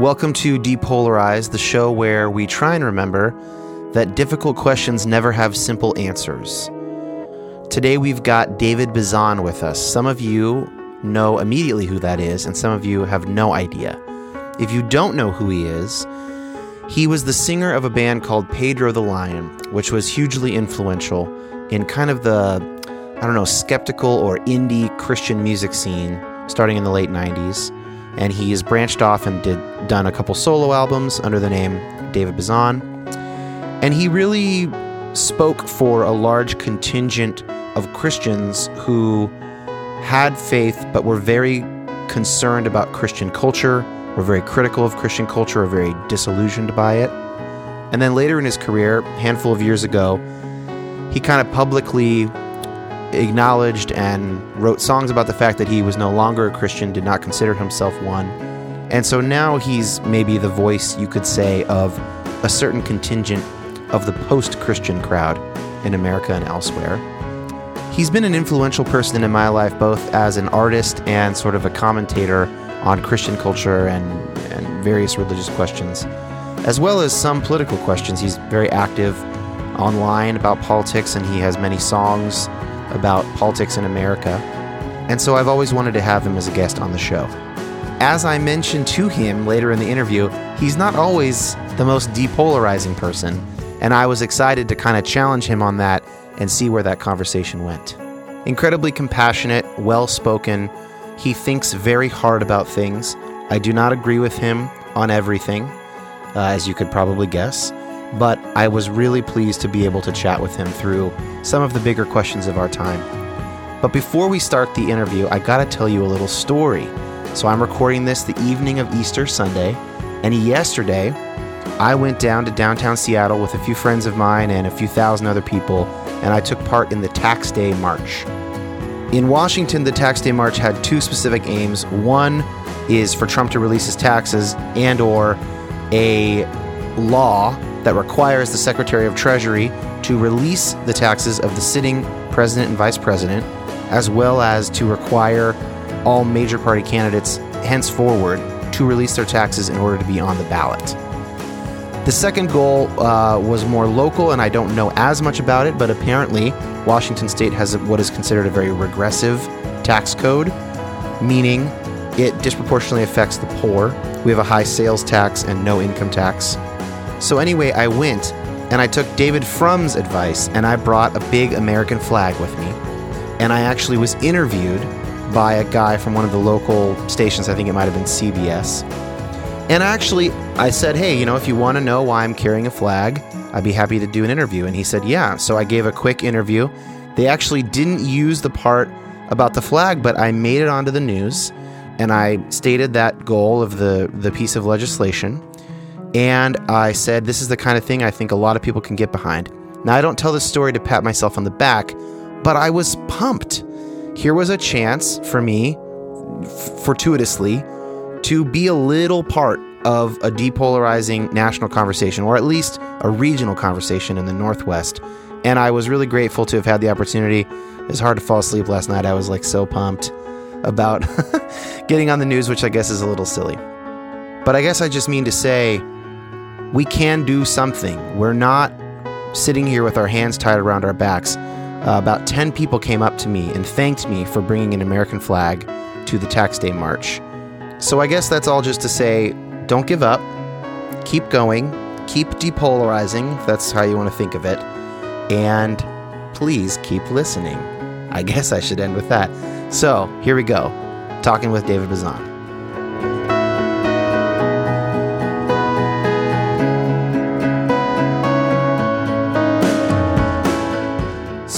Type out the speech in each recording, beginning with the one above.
Welcome to Depolarize, the show where we try and remember that difficult questions never have simple answers. Today we've got David Bazan with us. Some of you know immediately who that is, and some of you have no idea. If you don't know who he is, he was the singer of a band called Pedro the Lion, which was hugely influential in kind of the, I don't know, skeptical or indie Christian music scene starting in the late 90s. And he's branched off and did done a couple solo albums under the name David Bazan. And he really spoke for a large contingent of Christians who had faith but were very concerned about Christian culture, were very critical of Christian culture, were very disillusioned by it. And then later in his career, a handful of years ago, he kind of publicly acknowledged and wrote songs about the fact that he was no longer a Christian, did not consider himself one. And so now he's maybe the voice, you could say, of a certain contingent of the post Christian crowd in America and elsewhere. He's been an influential person in my life, both as an artist and sort of a commentator on Christian culture and, and various religious questions, as well as some political questions. He's very active online about politics, and he has many songs about politics in America. And so I've always wanted to have him as a guest on the show. As I mentioned to him later in the interview, he's not always the most depolarizing person, and I was excited to kind of challenge him on that and see where that conversation went. Incredibly compassionate, well spoken, he thinks very hard about things. I do not agree with him on everything, uh, as you could probably guess, but I was really pleased to be able to chat with him through some of the bigger questions of our time. But before we start the interview, I gotta tell you a little story. So I'm recording this the evening of Easter Sunday, and yesterday I went down to downtown Seattle with a few friends of mine and a few thousand other people, and I took part in the Tax Day March. In Washington, the Tax Day March had two specific aims. One is for Trump to release his taxes and or a law that requires the Secretary of Treasury to release the taxes of the sitting president and vice president, as well as to require all major party candidates henceforward to release their taxes in order to be on the ballot. The second goal uh, was more local, and I don't know as much about it, but apparently Washington state has what is considered a very regressive tax code, meaning it disproportionately affects the poor. We have a high sales tax and no income tax. So, anyway, I went and I took David Frum's advice and I brought a big American flag with me. And I actually was interviewed by a guy from one of the local stations, I think it might have been CBS. And actually, I said, hey, you know, if you want to know why I'm carrying a flag, I'd be happy to do an interview. And he said, yeah. So I gave a quick interview. They actually didn't use the part about the flag, but I made it onto the news and I stated that goal of the, the piece of legislation. And I said, this is the kind of thing I think a lot of people can get behind. Now, I don't tell this story to pat myself on the back, but I was pumped. Here was a chance for me, f- fortuitously, to be a little part of a depolarizing national conversation, or at least a regional conversation in the Northwest. And I was really grateful to have had the opportunity. It was hard to fall asleep last night. I was like so pumped about getting on the news, which I guess is a little silly. But I guess I just mean to say we can do something. We're not sitting here with our hands tied around our backs. Uh, about 10 people came up to me and thanked me for bringing an American flag to the Tax Day March. So I guess that's all just to say don't give up, keep going, keep depolarizing, if that's how you want to think of it, and please keep listening. I guess I should end with that. So here we go talking with David Bazan.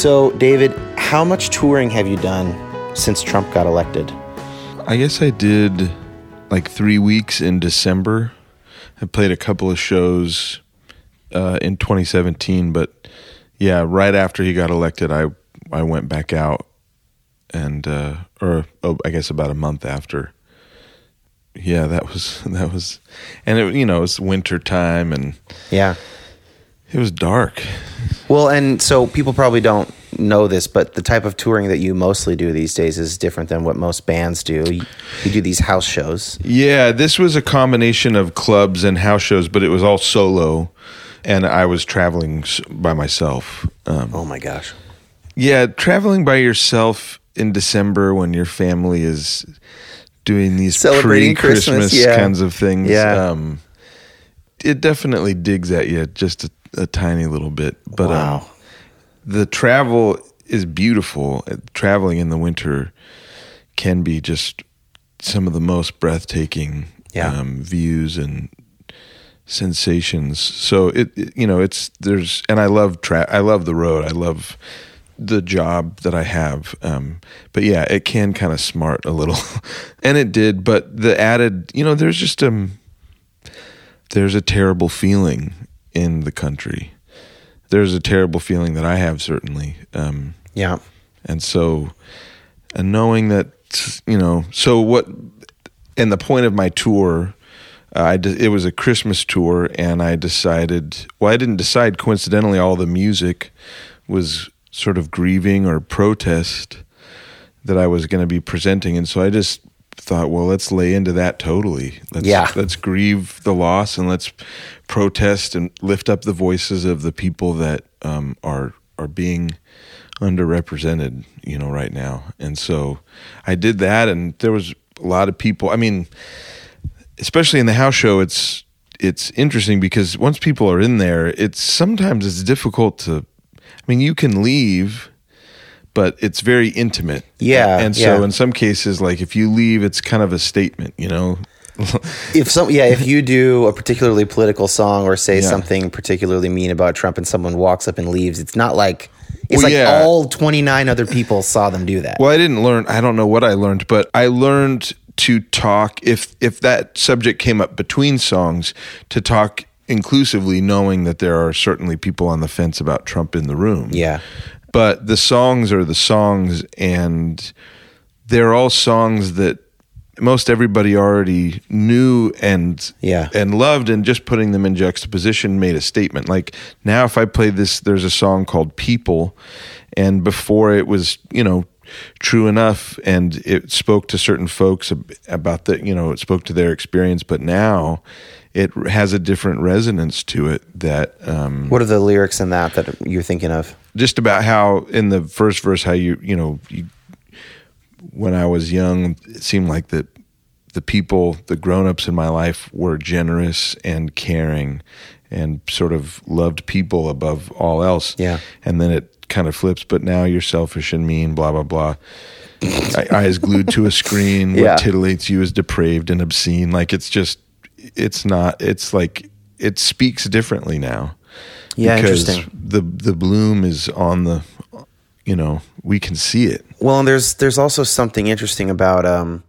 So, David, how much touring have you done since Trump got elected? I guess I did like three weeks in December. I played a couple of shows uh, in 2017, but yeah, right after he got elected, I I went back out, and uh, or oh, I guess about a month after. Yeah, that was that was, and it you know it was winter time and Yeah. It was dark. Well, and so people probably don't know this, but the type of touring that you mostly do these days is different than what most bands do. You, you do these house shows. Yeah, this was a combination of clubs and house shows, but it was all solo, and I was traveling by myself. Um, Oh my gosh. yeah, traveling by yourself in December when your family is doing these Celebrating Christmas, yeah. kinds of things. Yeah. Um, it definitely digs at you just a, a tiny little bit. But um, the travel is beautiful. Uh, Traveling in the winter can be just some of the most breathtaking Yeah. um, views and sensations. So it, it- you know, it's there's and I love tra- I love the road. I love the job that I have. Um, but yeah, it can kind of smart a little, and it did. But the added, you know, there's just um, there's a terrible feeling in the country. There's a terrible feeling that I have certainly. Um, Yeah. and so, and knowing that, you know, so what, and the point of my tour, uh, I de- it was a Christmas tour, and I decided, well, I didn't decide. Coincidentally, all the music was sort of grieving or protest that I was going to be presenting, and so I just thought, well, let's lay into that totally. Let's, Yeah. let's grieve the loss and let's protest and lift up the voices of the people that um, are are being underrepresented, you know, right now. And so I did that, and there was a lot of people. I mean, especially in the house show, it's it's interesting because once people are in there, it's sometimes it's difficult to. I mean, you can leave, but it's very intimate. Yeah, and so yeah. in some cases, like if you leave, it's kind of a statement, you know. If some, yeah, if you do a particularly political song or say Yeah. something particularly mean about Trump, and someone walks up and leaves, it's not like it's Well, like yeah. all twenty nine other people saw them do that. Well, I didn't learn. I don't know what I learned, but I learned to talk if if that subject came up between songs to talk inclusively, knowing that there are certainly people on the fence about Trump in the room. Yeah. but the songs are the songs, and they're all songs that most everybody already knew and Yeah. and loved and just putting them in juxtaposition made a statement like now if i play this there's a song called people and before it was you know true enough and it spoke to certain folks about the you know it spoke to their experience but now it has a different resonance to it that um What are the lyrics in that that you're thinking of? just about how in the first verse how you you know you, when I was young it seemed like that the people the grown-ups in my life were generous and caring and sort of loved people above all else Yeah. and then it kind of flips but now you're selfish and mean blah blah blah I- eyes glued to a screen Yeah. what titillates you is depraved and obscene like it's just it's not it's like it speaks differently now Yeah, because interesting. the the bloom is on the you know we can see it Well, and there's there's also something interesting about um,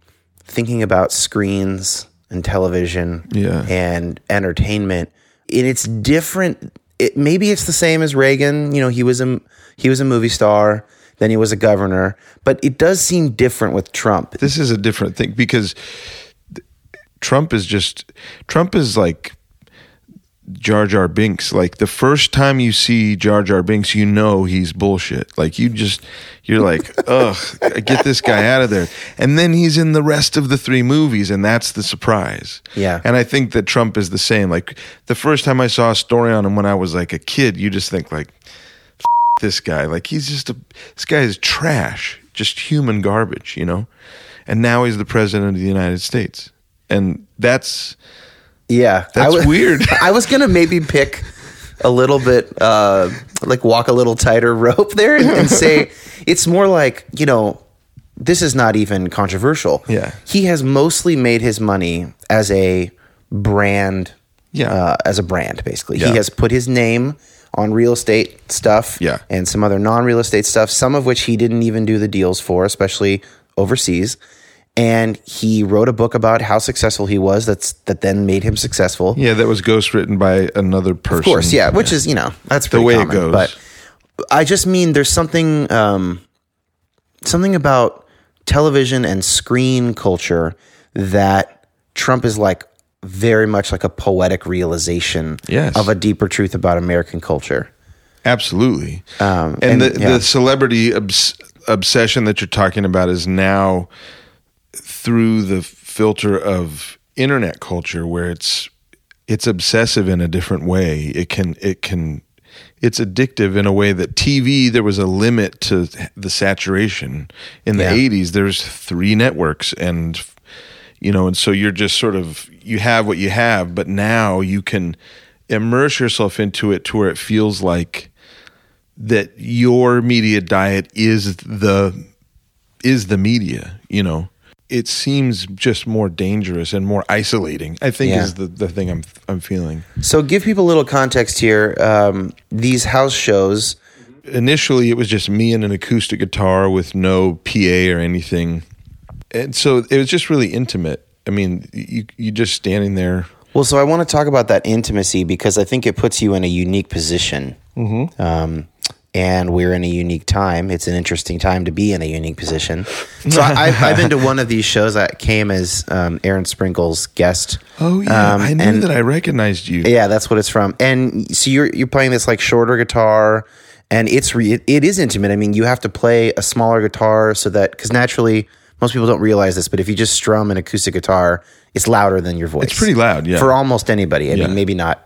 thinking about screens and television Yeah. and entertainment. And it's different. It, maybe it's the same as Reagan. You know, he was a he was a movie star, then he was a governor, but it does seem different with Trump. this is a different thing because Trump is just Trump is like Jar Jar Binks. Like the first time you see Jar Jar Binks, you know he's bullshit. Like you just you're like, ugh, get this guy out of there. And then he's in the rest of the three movies, and that's the surprise. Yeah. And I think that Trump is the same. Like the first time I saw a story on him when I was like a kid, you just think like this guy. Like he's just a this guy is trash, just human garbage, you know. And now he's the president of the United States, and that's Yeah, That's I wa- weird. I was gonna maybe pick a little bit, uh, like walk a little tighter rope there, and, and say it's more like you know, this is not even controversial. Yeah. he has mostly made his money as a brand. Yeah. uh, as a brand, basically, Yeah. he has put his name on real estate stuff. Yeah. and some other non-real estate stuff. Some of which he didn't even do the deals for, especially overseas. And he wrote a book about how successful he was. That's that then made him successful. yeah, that was ghost written by another person. Of course, yeah, which is you know that's The way it goes. But I just mean there's something um, something about television and screen culture that Trump is like very much like a poetic realization Yes. of a deeper truth about American culture. Absolutely. Um, and, and- the, yeah. the celebrity obs- obsession that you're talking about is now through the filter of internet culture where it's it's obsessive in a different way. It can it can it's addictive in a way that TV there was a limit to the saturation in the Yeah. 80s there's three networks and you know and so you're just sort of you have what you have but now you can immerse yourself into it to where it feels like that your media diet is the is the media you know it seems just more dangerous and more isolating i think Yeah. is the, the thing i'm i'm feeling So, give people a little context here. Um, these house shows, initially it was just me and an acoustic guitar with no PA or anything. And so it was just really intimate. I mean, you you just standing there. well, so I want to talk about that intimacy because I think it puts you in a unique position. Mm-hmm. Um, and we're in a unique time. It's an interesting time to be in a unique position. So I, I've, I've been to one of these shows that came as um, Aaron Sprinkle's guest. Oh yeah, Um, I knew and- that I recognized you. Yeah, that's what it's from. And so you're you're playing this like shorter guitar, and it's re- it, it is intimate. I mean, you have to play a smaller guitar so that because naturally most people don't realize this, but if you just strum an acoustic guitar, it's louder than your voice. It's pretty loud, yeah. for almost anybody. I Yeah. mean, maybe not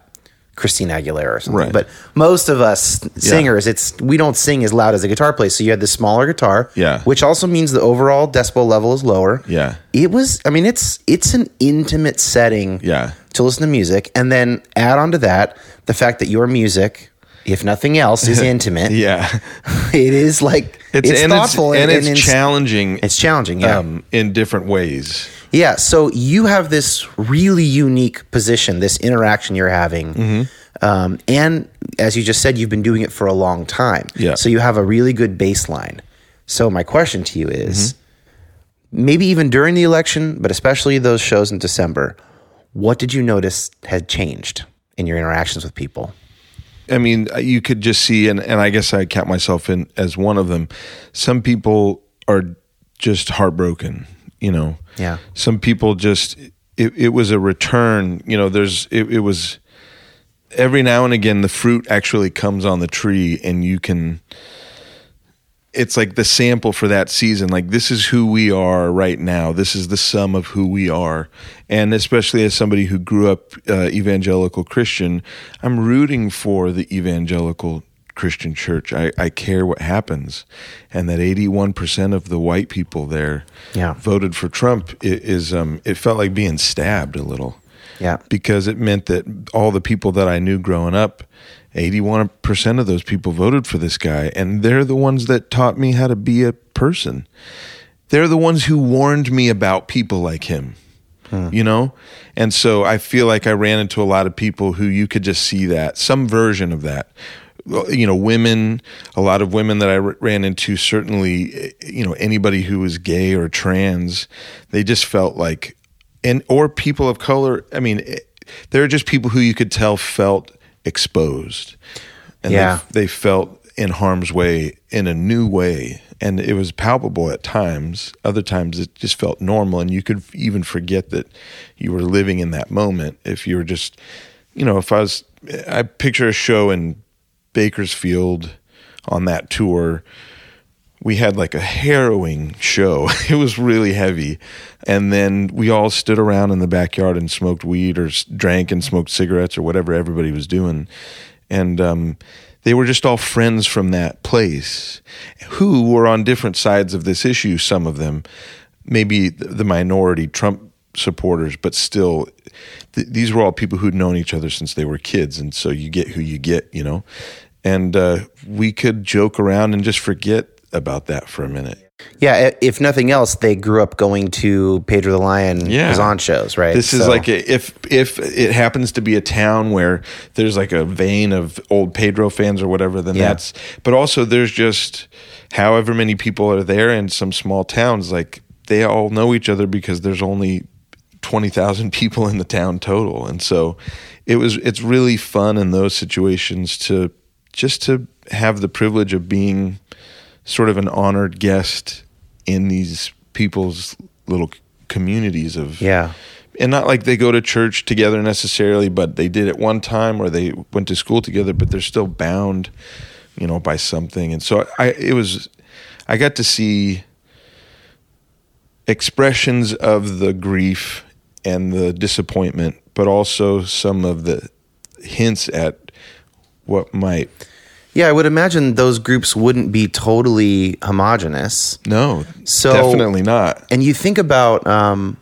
Christina Aguilera or something, Right. but most of us singers, it's we don't sing as loud as a guitar plays. So you had this smaller guitar, Yeah. which also means the overall decibel level is lower. Yeah. it was. I mean, it's it's an intimate setting Yeah. to listen to music and then add on to that the fact that your music if nothing else is intimate Yeah, it is like it's, and thoughtful it's, and, and, it's ins- challenging. it's challenging yeah um, in different ways. Yeah so you have this really unique position this interaction you're having Mm-hmm. um, and as you just said you've been doing it for a long time Yeah. so you have a really good baseline so my question to you is Mm-hmm. maybe even during the election but especially those shows in december what did you notice had changed in your interactions with people I mean, you could just see, and, and I guess I count myself in as one of them. Some people are just heartbroken, you know. Yeah. Some people just, it, it was a return, you know, there's, it, it was, every now and again, the fruit actually comes on the tree and you can, it's like the sample for that season. Like, this is who we are right now. This is the sum of who we are. And especially as somebody who grew up uh, evangelical Christian, I'm rooting for the evangelical Christian church. I, I care what happens. And that 81% of the white people there Yeah. voted for Trump is, um, it felt like being stabbed a little yeah because it meant that all the people that I knew growing up, 81% of those people voted for this guy. And they're the ones that taught me how to be a person. They're the ones who warned me about people like him, you know? And so I feel like I ran into a lot of people who you could just see that, some version of that. You know, women, a lot of women that I r- ran into, certainly, eh, you know, anybody who was gay or trans, they just felt like and or people of color. I mean, it, there are just people who you could tell felt exposed, and Yeah. they, they felt in harm's way in a new way, and it was palpable at times. Other times, it just felt normal, and you could even forget that you were living in that moment if you were just, you know, if I was, I picture a show in Bakersfield on that tour we had like a harrowing show. It was really heavy. And then we all stood around in the backyard and smoked weed or drank and smoked cigarettes or whatever everybody was doing. And um, they were just all friends from that place who were on different sides of this issue, some of them, maybe the minority Trump supporters, but still, th- these were all people who'd known each other since they were kids. And so you get who you get, you know? And uh, we could joke around and just forget about that for a minute. Yeah, if nothing else, they grew up going to Pedro the Lion Yeah. shows, right? This is So- like a, if if it happens to be a town where there's like a vein of old Pedro fans or whatever, then Yeah. that's. But also, there's just however many people are there in some small towns. Like they all know each other because there's only twenty thousand people in the town total, and so it was. It's really fun in those situations to just to have the privilege of being sort of an honored guest in these people's little communities of yeah, and not like they go to church together necessarily, but they did at one time or they went to school together, but they're still bound, you know, by something. And so I, it was, I got to see expressions of the grief and the disappointment, but also some of the hints at what might. Yeah, I would imagine those groups wouldn't be totally homogenous. No, So- definitely not. And you think about um,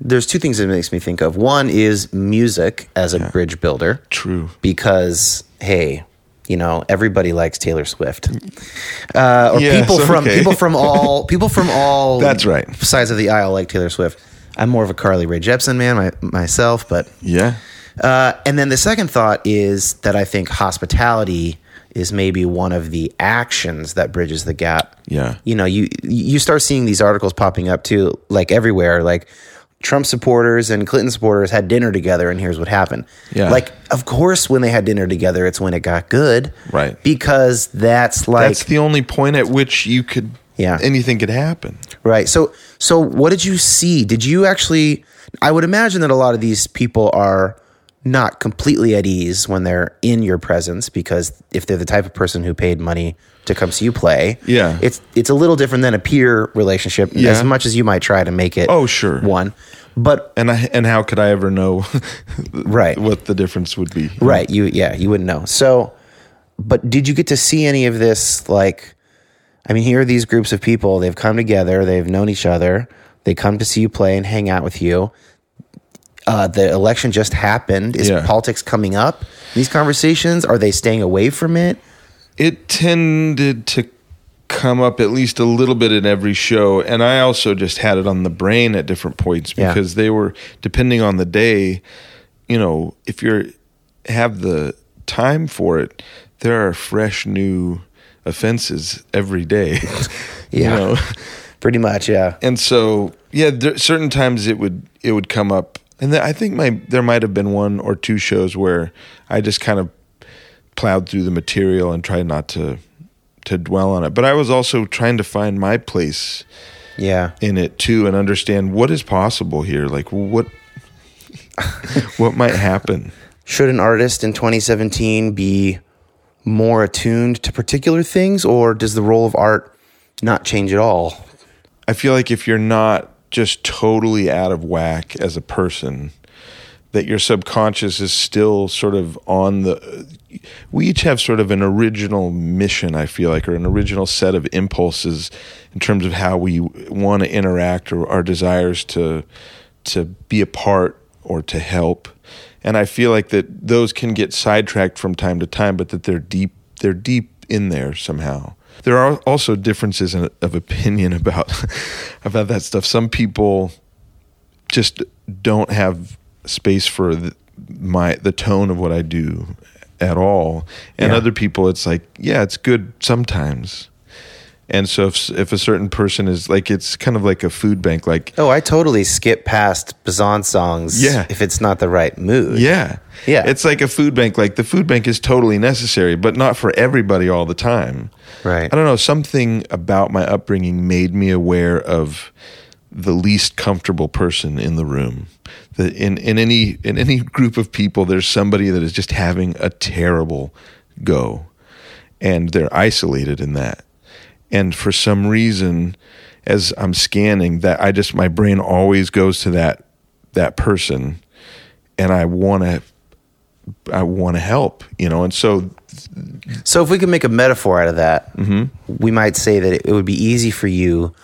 there's two things it makes me think of. One is music as a bridge builder. True. because hey you know everybody likes taylor swift uh, or people from okay. people from all people from all That's right. sides of the aisle like taylor swift i'm more of a carly Rae jepsen man my, myself but Yeah. Uh, and then the second thought is that i think hospitality is maybe one of the actions that bridges the gap Yeah. you know you you start seeing these articles popping up too like everywhere like Trump supporters and Clinton supporters had dinner together and here's what happened. Yeah. Like of course when they had dinner together it's when it got good. Right. Because that's like That's the only point at which you could. Yeah. Anything could happen. right. So so what did you see? Did you actually I would imagine that a lot of these people are not completely at ease when they're in your presence because if they're the type of person who paid money to come see you play, Yeah. it's it's a little different than a peer relationship Yeah. as much as you might try to make it. Oh, sure. one, but And I and how could I ever know Right. what the difference would be? right, you yeah, you wouldn't know. So, but did you get to see any of this? Like, I mean, here are these groups of people. They've come together. They've known each other. They come to see you play and hang out with you. Uh, the election just happened. Is Yeah. politics coming up? These conversations are they staying away from it? It tended to come up at least a little bit in every show, and I also just had it on the brain at different points Yeah. because they were depending on the day. You know, if you're have the time for it, there are fresh new offenses every day. Yeah. You know? Pretty much, yeah. and so yeah there, certain times it would it would come up and i think my there might have been one or two shows where i just kind of plowed through the material and tried not to to dwell on it but i was also trying to find my place Yeah. in it too and understand what is possible here like what what might happen Should an artist in 2017 be more attuned to particular things, or does the role of art not change at all? I feel like if you're not just totally out of whack as a person, that your subconscious is still sort of on the. We each have sort of an original mission, I feel like, or an original set of impulses in terms of how we want to interact or our desires to to be a part or to help. And I feel like that those can get sidetracked from time to time, but that they're deep. They're deep in there somehow. There are also differences in, of opinion about about that stuff. Some people just don't have space for the, my the tone of what I do at all, and Yeah. other people, it's like, yeah, it's good sometimes. And so if if a certain person is like, it's kind of like a food bank, like Oh, I totally skip past Bazan songs Yeah. if it's not the right mood. Yeah. Yeah. It's like a food bank. Like the food bank is totally necessary, but not for everybody all the time. Right. I don't know. Something about my upbringing made me aware of the least comfortable person in the room. That in, in any in any group of people, there's somebody that is just having a terrible go, and they're isolated in that. And for some reason, as I'm scanning, that I just my brain always goes to that that person, and I want to I want to help, you know. And so So if we could make a metaphor out of that, mm-hmm. we might say that it would be easy for you,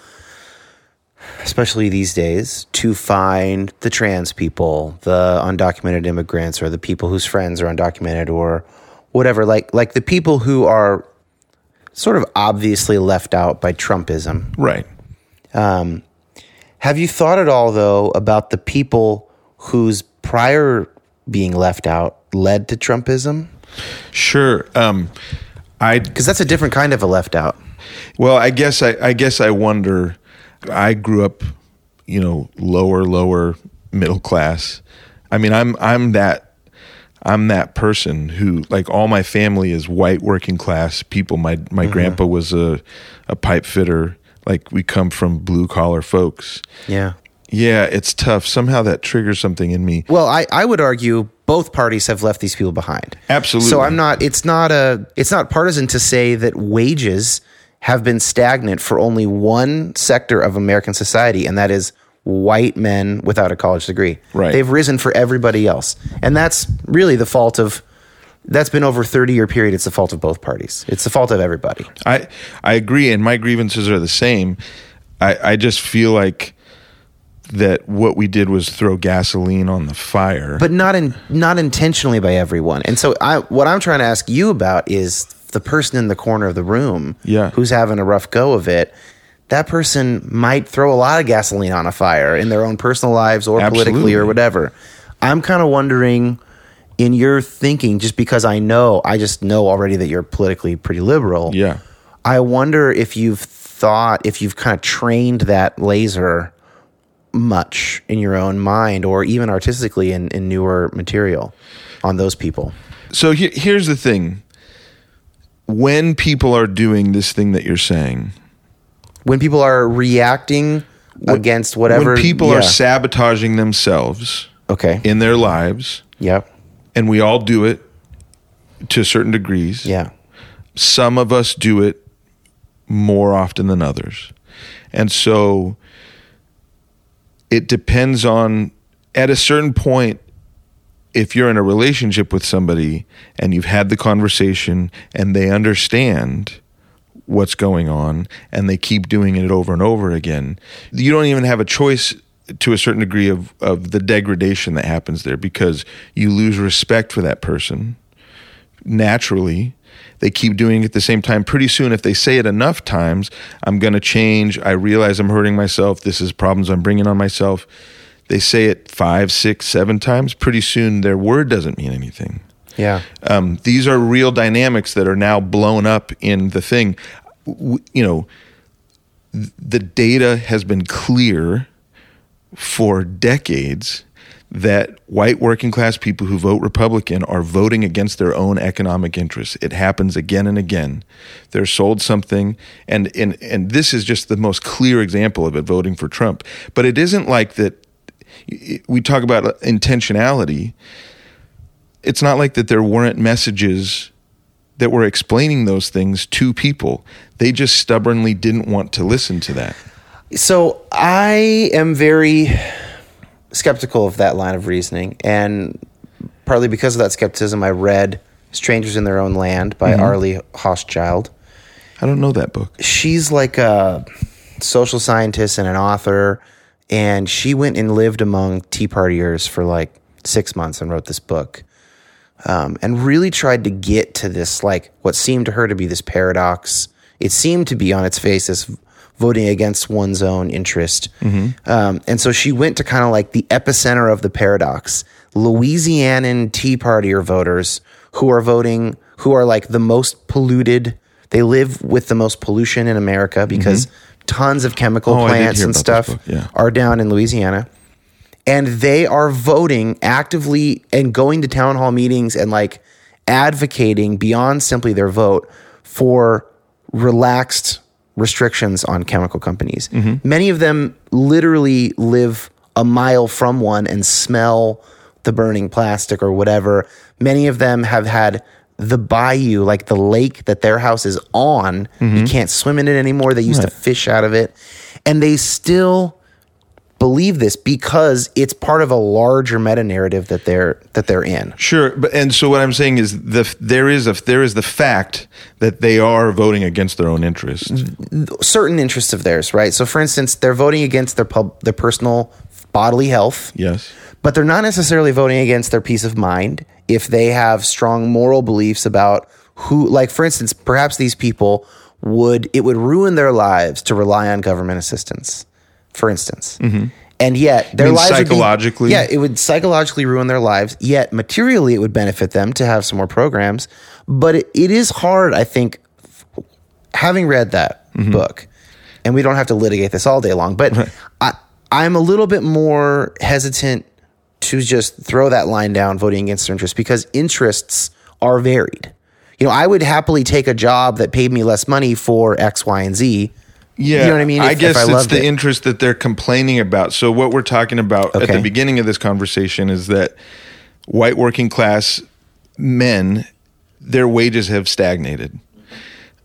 especially these days, to find the trans people, the undocumented immigrants, or the people whose friends are undocumented, or whatever. Like like the people who are sort of obviously left out by Trumpism. right, Um, have you thought at all, though, about the people whose prior being left out led to Trumpism? sure. Um, I Because that's a different kind of a left out. Well, I guess I, I guess I wonder. I grew up, you know, lower, lower middle class. I mean, I'm I'm that I'm that person who like all my family is white working class people. My my mm-hmm. grandpa was a a pipe fitter. Like we come from blue collar folks. Yeah. Yeah, it's tough. Somehow that triggers something in me. Well, I, I would argue both parties have left these people behind. Absolutely. So I'm not it's not a it's not partisan to say that wages have been stagnant for only one sector of American society and that is white men without a college degree. Right. They've risen for everybody else. And that's really the fault of that's been over 30 year period it's the fault of both parties. It's the fault of everybody. I I agree, and my grievances are the same. I, I just feel like that what we did was throw gasoline on the fire. but not in not intentionally by everyone. And so I what I'm trying to ask you about is the person in the corner of the room Yeah. who's having a rough go of it. That person might throw a lot of gasoline on a fire in their own personal lives or politically or whatever. I'm kind of wondering in your thinking just because I know I just know already that you're politically pretty liberal. yeah, I wonder if you've thought, if you've kind of trained that laser much in your own mind or even artistically in, in newer material on those people. So he- here's the thing: when people are doing this thing that you're saying, When people are reacting against whatever. when people yeah. are sabotaging themselves Okay. in their lives, yep. and we all do it to certain degrees. Yeah. some of us do it more often than others. And so it depends on, at a certain point, if you're in a relationship with somebody and you've had the conversation and they understand what's going on and they keep doing it over and over again, you don't even have a choice to a certain degree of, of the degradation that happens there because you lose respect for that person naturally. They keep doing it at the same time. Pretty soon if they say it enough times i'm going to change. I realize i'm hurting myself. This is problems i'm bringing on myself. They say it five six seven times. Pretty soon their word doesn't mean anything Yeah. um, these are real dynamics that are now blown up in the thing you know th- the data has been clear for decades that white working class people who vote Republican are voting against their own economic interests. It happens again and again. They're sold something, and and and this is just the most clear example of it. Voting for Trump, but it isn't like that. We talk about intentionality. It's not like that there weren't messages that were explaining those things to people. They just stubbornly didn't want to listen to that. So I am very skeptical of that line of reasoning, and partly because of that skepticism, I read "Strangers in Their Own Land" by mm-hmm. Arlie Hochschild. I don't know that book. She's like a social scientist and an author, and she went and lived among Tea Partiers for like six months and wrote this book. Um, and really tried to get to this, like what seemed to her to be this paradox. It seemed to be on its face as voting against one's own interest. Um, and so she went to kind of like the epicenter of the paradox. Louisianan Tea Partier voters who are voting, who are like the most polluted. They live with the most pollution in America because tons of chemical Oh, plants and stuff yeah. are down in Louisiana and they are voting actively and going to town hall meetings and like advocating beyond simply their vote for relaxed restrictions on chemical companies. Mm-hmm. Many of them literally live a mile from one and smell the burning plastic or whatever. Many of them have had the bayou, like the lake that their house is on, you mm-hmm. can't swim in it anymore. They used to fish out of it. And they still believe this because it's part of a larger meta narrative that they're that they're in. Sure, but and so what I'm saying is the there is a there is the fact that they are voting against their own interests. Certain interests of theirs, right? So for instance, they're voting against their pub, their personal bodily health, Yes. but they're not necessarily voting against their peace of mind if they have strong moral beliefs about who like for instance, perhaps these people would it would ruin their lives to rely on government assistance, for instance. And yet their lives would be- psychologically? yeah, it would psychologically ruin their lives. Yet materially, it would benefit them to have some more programs. But it, it is hard, I think, having read that Mm-hmm. book, and we don't have to litigate this all day long, but I, I'm a little bit more hesitant to just throw that line down voting against their interests because interests are varied. You know, I would happily take a job that paid me less money for X, Y, and Z Yeah, You know what I mean? I guess if I it's the it. interest that they're complaining about. So what we're talking about at the beginning of this conversation is that white working class men, their wages have stagnated.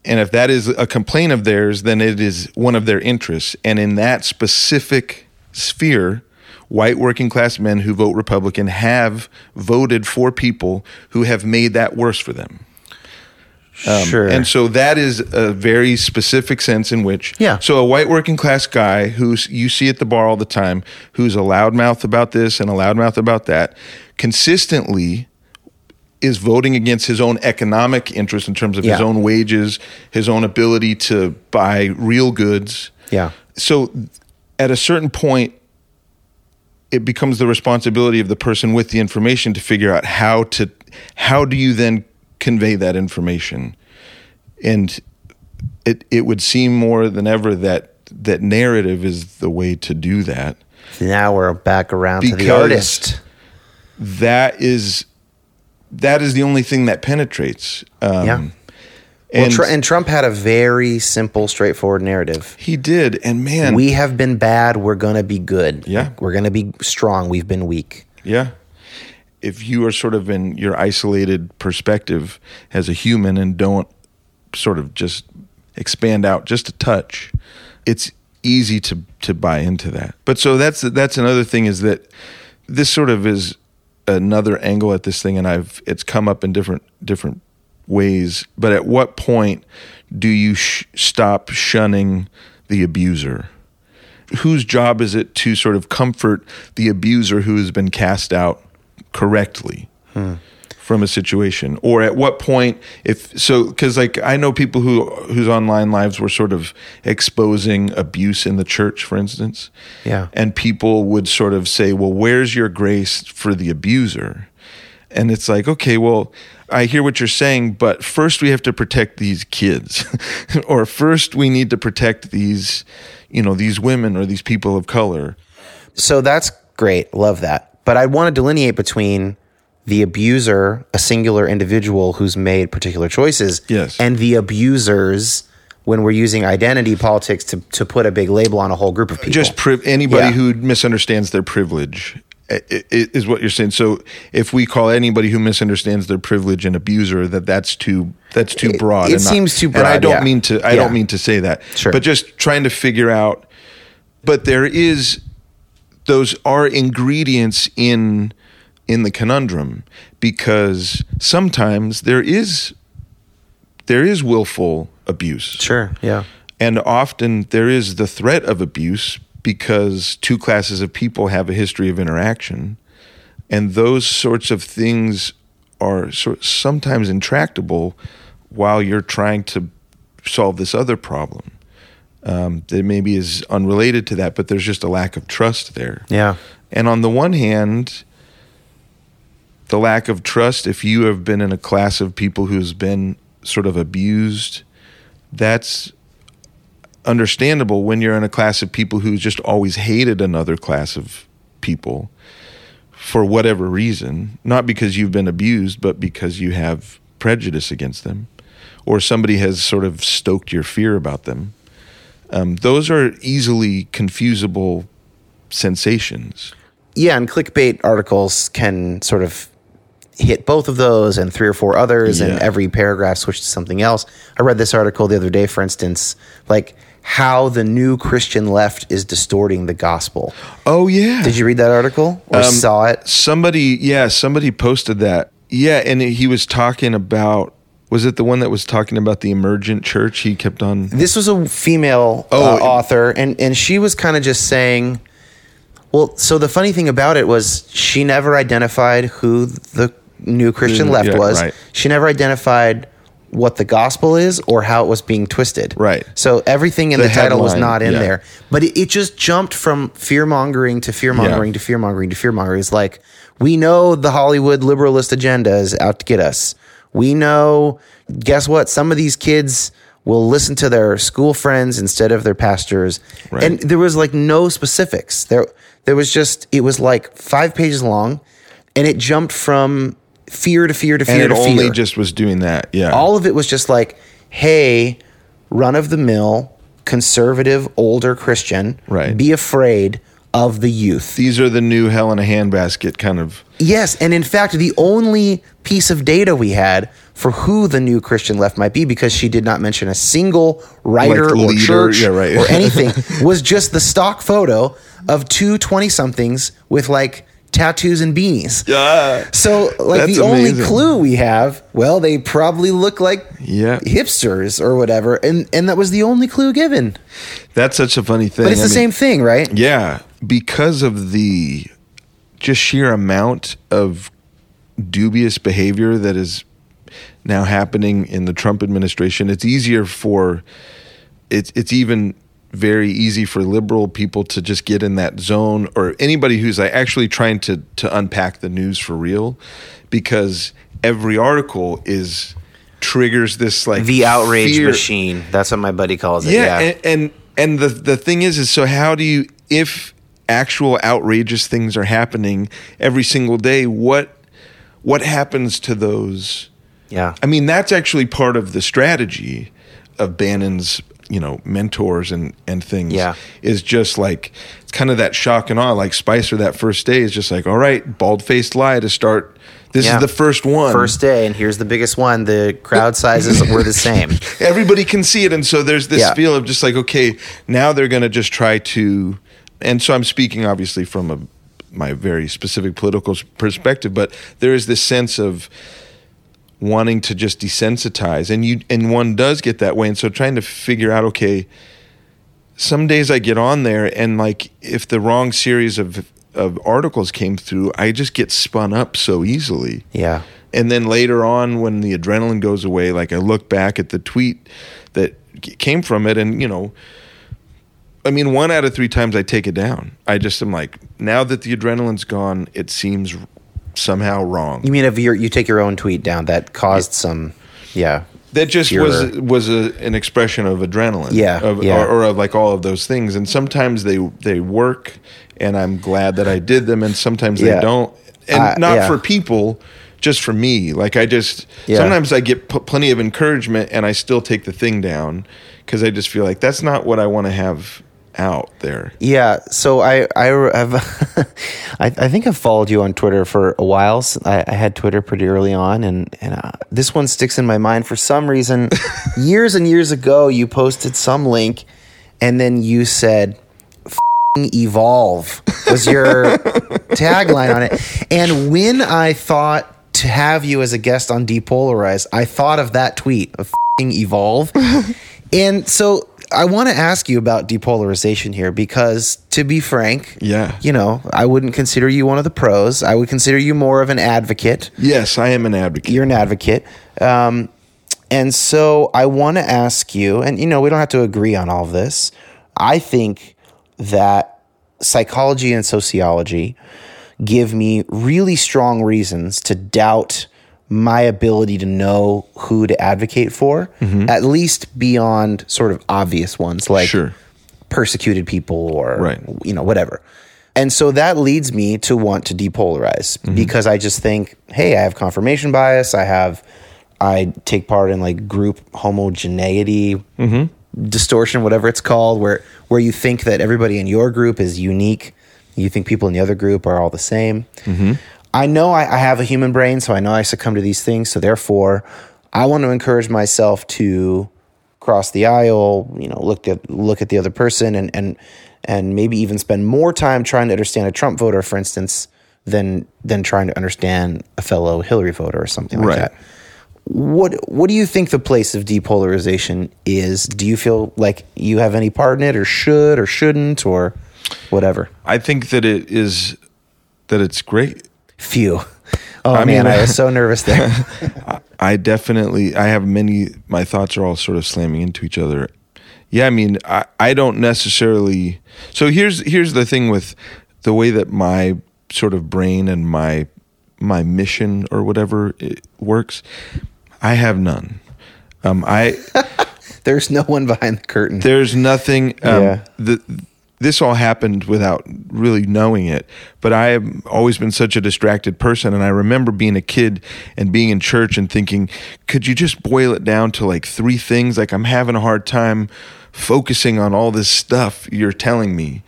And if that is a complaint of theirs, then it is one of their interests. And in that specific sphere, white working class men who vote Republican have voted for people who have made that worse for them. Sure. Um, And so that is a very specific sense in which, Yeah. So a white working class guy who's you see at the bar all the time, who's a loudmouth about this and a loudmouth about that, consistently is voting against his own economic interest in terms of his own wages, his own ability to buy real goods. yeah. So at a certain point, it becomes the responsibility of the person with the information to figure out how to how do you then convey that information and it it would seem more than ever that that narrative is the way to do that Now we're back around to the artist. that is that is the only thing that penetrates um, Yeah. Well, and Tr- and Trump had a very simple, straightforward narrative. he did and man we have been bad. We're gonna be good. Yeah. we're gonna be strong. We've been weak. Yeah. If you are sort of in your isolated perspective as a human and don't sort of just expand out just a touch, it's easy to to buy into that. But so that's that's another thing is that this sort of is another angle at this thing and I've it's come up in different different ways, but at what point do you sh- stop shunning the abuser? whose job is it to sort of comfort the abuser who has been cast out correctly hmm. from a situation or at what point if so because like i know people who whose online lives were sort of exposing abuse in the church for instance Yeah. and people would sort of say well where's your grace for the abuser and it's like okay well i hear what you're saying but first we have to protect these kids or first we need to protect these you know these women or these people of color So that's great. Love that. But I want to delineate between the abuser, a singular individual who's made particular choices, Yes. and the abusers when we're using identity politics to, to put a big label on a whole group of people. just anybody Yeah. who misunderstands their privilege is what you're saying so if we call anybody who misunderstands their privilege an abuser that that's too that's too broad it and not- seems too and i don't yeah. mean to i Yeah. don't mean to say that Sure. but just trying to figure out but there is those are ingredients in in the conundrum because sometimes there is there is willful abuse sure, yeah. and often there is the threat of abuse because two classes of people have a history of interaction. And those sorts of things are sort sometimes intractable while you're trying to solve this other problem um, that maybe is unrelated to that, but there's just a lack of trust there. Yeah. And on the one hand, the lack of trust, if you have been in a class of people who's been sort of abused, that's understandable when you're in a class of people who just always hated another class of people for whatever reason, not because you've been abused, but because you have prejudice against them or somebody has sort of stoked your fear about them. Um, those are easily confusable sensations. Yeah, and clickbait articles can sort of hit both of those and three or four others, and every paragraph switch to something else. I read this article the other day, for instance, like how the new Christian left is distorting the gospel. Oh yeah. Did you read that article or Um, saw it? Somebody, yeah, somebody posted that. Yeah, and he was talking about. Was it the one that was talking about the emergent church? He kept on. This was a female Oh, uh, it- author, and and she was kind of just saying. Well, so the funny thing about it was she never identified who the new Christian Mm, left yeah, was. right. She never identified what the gospel is or how it was being twisted. Right. So everything in the, The title was not in yeah. there, but it, it just jumped from fear mongering to fear mongering Yeah. to fear mongering to fear mongering. It's like we know the Hollywood liberalist agenda is out to get us. We know. Guess what? Some of these kids will listen to their school friends instead of their pastors. Right. And there was like no specifics. There there was just it was like 5 pages long and it jumped from fear to fear to fear And it only fear. just was doing that. Yeah. All of it was just like, "Hey, run of the mill conservative older Christian Right. be afraid of the youth. These are the new hell in a handbasket kind of. Yes, and in fact, the only piece of data we had for who the new Christian left might be, because she did not mention a single writer Like or church yeah, right. or anything, was just the stock photo of two 20 somethings with like tattoos and beanies. Yeah. So, like, the only amazing. clue we have, well, they probably look like Yeah. hipsters or whatever. And, and that was the only clue given. That's such a funny thing. But it's I the mean- same thing, right? Yeah, because of the just sheer amount of dubious behavior that is now happening in the Trump administration, it's easier for it's it's even very easy for liberal people to just get in that zone or anybody who's like actually trying to to unpack the news for real because every article is triggers this like The outrage fear- machine. That's what my buddy calls it. yeah, Yeah. And, and and the the thing is, is so how do you if actual outrageous things are happening every single day? What what happens to those? yeah. I mean, that's actually part of the strategy of Bannon's you know mentors and and things. Yeah. is just like it's kind of that shock and awe. Like Spicer, that first day is just like, all right, bald faced lie to start. This Yeah. is the first one first day, and here's the biggest one. The crowd sizes were the same. everybody can see it and so there's this Yeah. feel of just like okay now they're going to just try to and so i'm speaking obviously from a my very specific political perspective but there is this sense of wanting to just desensitize and you and one does get that way and so trying to figure out okay some days i get on there and like if the wrong series of of articles came through i just get spun up so easily Yeah. and then later on, when the adrenaline goes away, like I look back at the tweet that came from it, and you know, I mean, one out of three times I take it down. I just am like, now that the adrenaline's gone, it seems somehow wrong. You mean if you you take your own tweet down that caused some, yeah, That just was was a, an expression of adrenaline, Yeah, of, yeah. Or, or of like all of those things. And sometimes they they work, and I'm glad that I did them, and sometimes Yeah. they don't. And Uh, not yeah. for people, just for me. Like I just sometimes I get p- plenty of encouragement, and I still take the thing down because I just feel like that's not what I want to have out there. yeah. So I I have I, I think I've followed you on Twitter for a while. I had Twitter pretty early on, and and uh, this one sticks in my mind for some reason. years and years ago, you posted some link, and then you said. Evolve was your tagline on it. And when I thought to have you as a guest on Depolarize, I thought of that tweet of Evolve. and so I want to ask you about depolarization here because, to be frank, Yeah. you know, I wouldn't consider you one of the pros. I would consider you more of an advocate. Yes, I am an advocate. You're an advocate. Um, and so I want to ask you, and you know, we don't have to agree on all of this. I think that psychology and sociology give me really strong reasons to doubt my ability to know who to advocate for, mm-hmm. at least beyond sort of obvious ones like Sure. persecuted people or Right. you know whatever. And so that leads me to want to depolarize mm-hmm. because i just think hey i have confirmation bias. I have i take part in like group homogeneity mm-hmm. distortion whatever it's called where where you think that everybody in your group is unique. You think people in the other group are all the same i know I, I have a human brain so i know i succumb to these things so therefore i want to encourage myself to cross the aisle, you know, look at look at the other person and and and maybe even spend more time trying to understand a Trump voter, for instance, than than trying to understand a fellow Hillary voter or something like Right. that. What what do you think the place of depolarization is? Do you feel like you have any part in it or should or shouldn't or whatever? I think that it is that it's great. Phew. Oh I man, mean- I was so nervous there. I definitely I have many my thoughts are all sort of slamming into each other. Yeah, I mean, I, I don't necessarily So here's here's the thing with the way that my sort of brain and my my mission or whatever it works. I have none. Um I There's no one behind the curtain. there's nothing um Yeah. the this all happened without really knowing it. But I have always been such a distracted person. And I remember being a kid and being in church and thinking, could you just boil it down to like three things? Like, I'm having a hard time focusing on all this stuff you're telling me.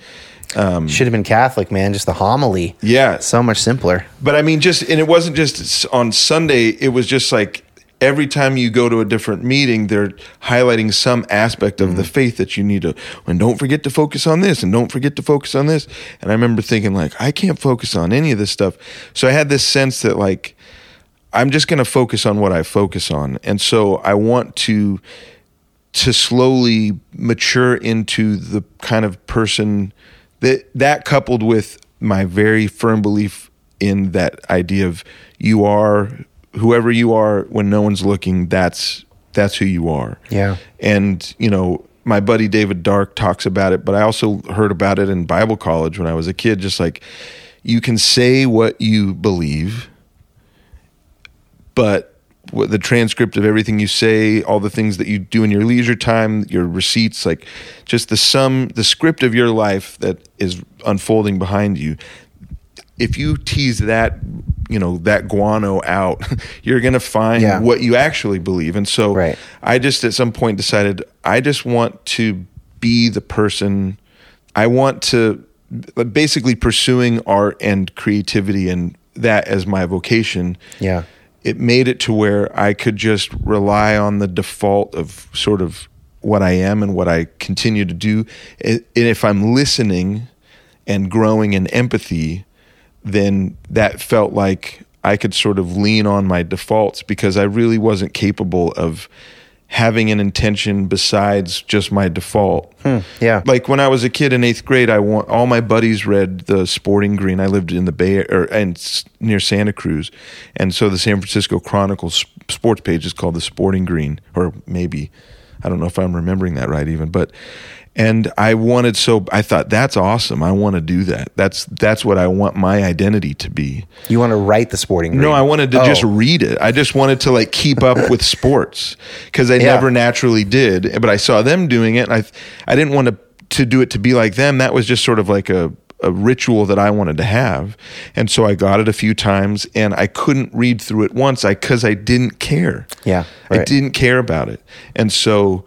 Um, Should have been Catholic, man. Just the homily. Yeah. So much simpler. But I mean, just, and it wasn't just on Sunday, it was just like, Every time you go to a different meeting, they're highlighting some aspect of the mm. faith that you need to. And don't forget to focus on this, and don't forget to focus on this. And I remember thinking, like, I can't focus on any of this stuff. So I had this sense that, like, I'm just going to focus on what I focus on. And so I want to to slowly mature into the kind of person that that coupled with my very firm belief in that idea of you are whoever you are when no one's looking that's that's who you are Yeah. and you know my buddy david dark talks about it but i also heard about it in bible college when i was a kid just like you can say what you believe but what the transcript of everything you say all the things that you do in your leisure time your receipts like just the sum the script of your life that is unfolding behind you if you tease that you know that guano out you're going to find Yeah. what you actually believe and so Right. i just at some point decided i just want to be the person i want to basically pursuing art and creativity and that as my vocation Yeah. it made it to where I could just rely on the default of sort of what I am and what I continue to do. And if I'm listening and growing in empathy, then that felt like I could sort of lean on my defaults because I really wasn't capable of having an intention besides just my default. Hmm, yeah. Like when I was a kid in eighth grade, I want all my buddies read the Sporting Green. I lived in the Bay or and near Santa Cruz, and so the San Francisco Chronicle sports page is called the Sporting Green, or maybe I don't know if I'm remembering that right even, but. And I wanted so I thought that's awesome. I want to do that. That's that's what I want my identity to be. you want to write the sporting? No, I wanted to Oh. just read it. I just wanted to like keep up with sports because I Yeah. never naturally did. But I saw them doing it, and I I didn't want to to do it to be like them. That was just sort of like a a ritual that I wanted to have, and so I got it a few times, and I couldn't read through it once, I because I didn't care. Yeah, I didn't care about it, and so.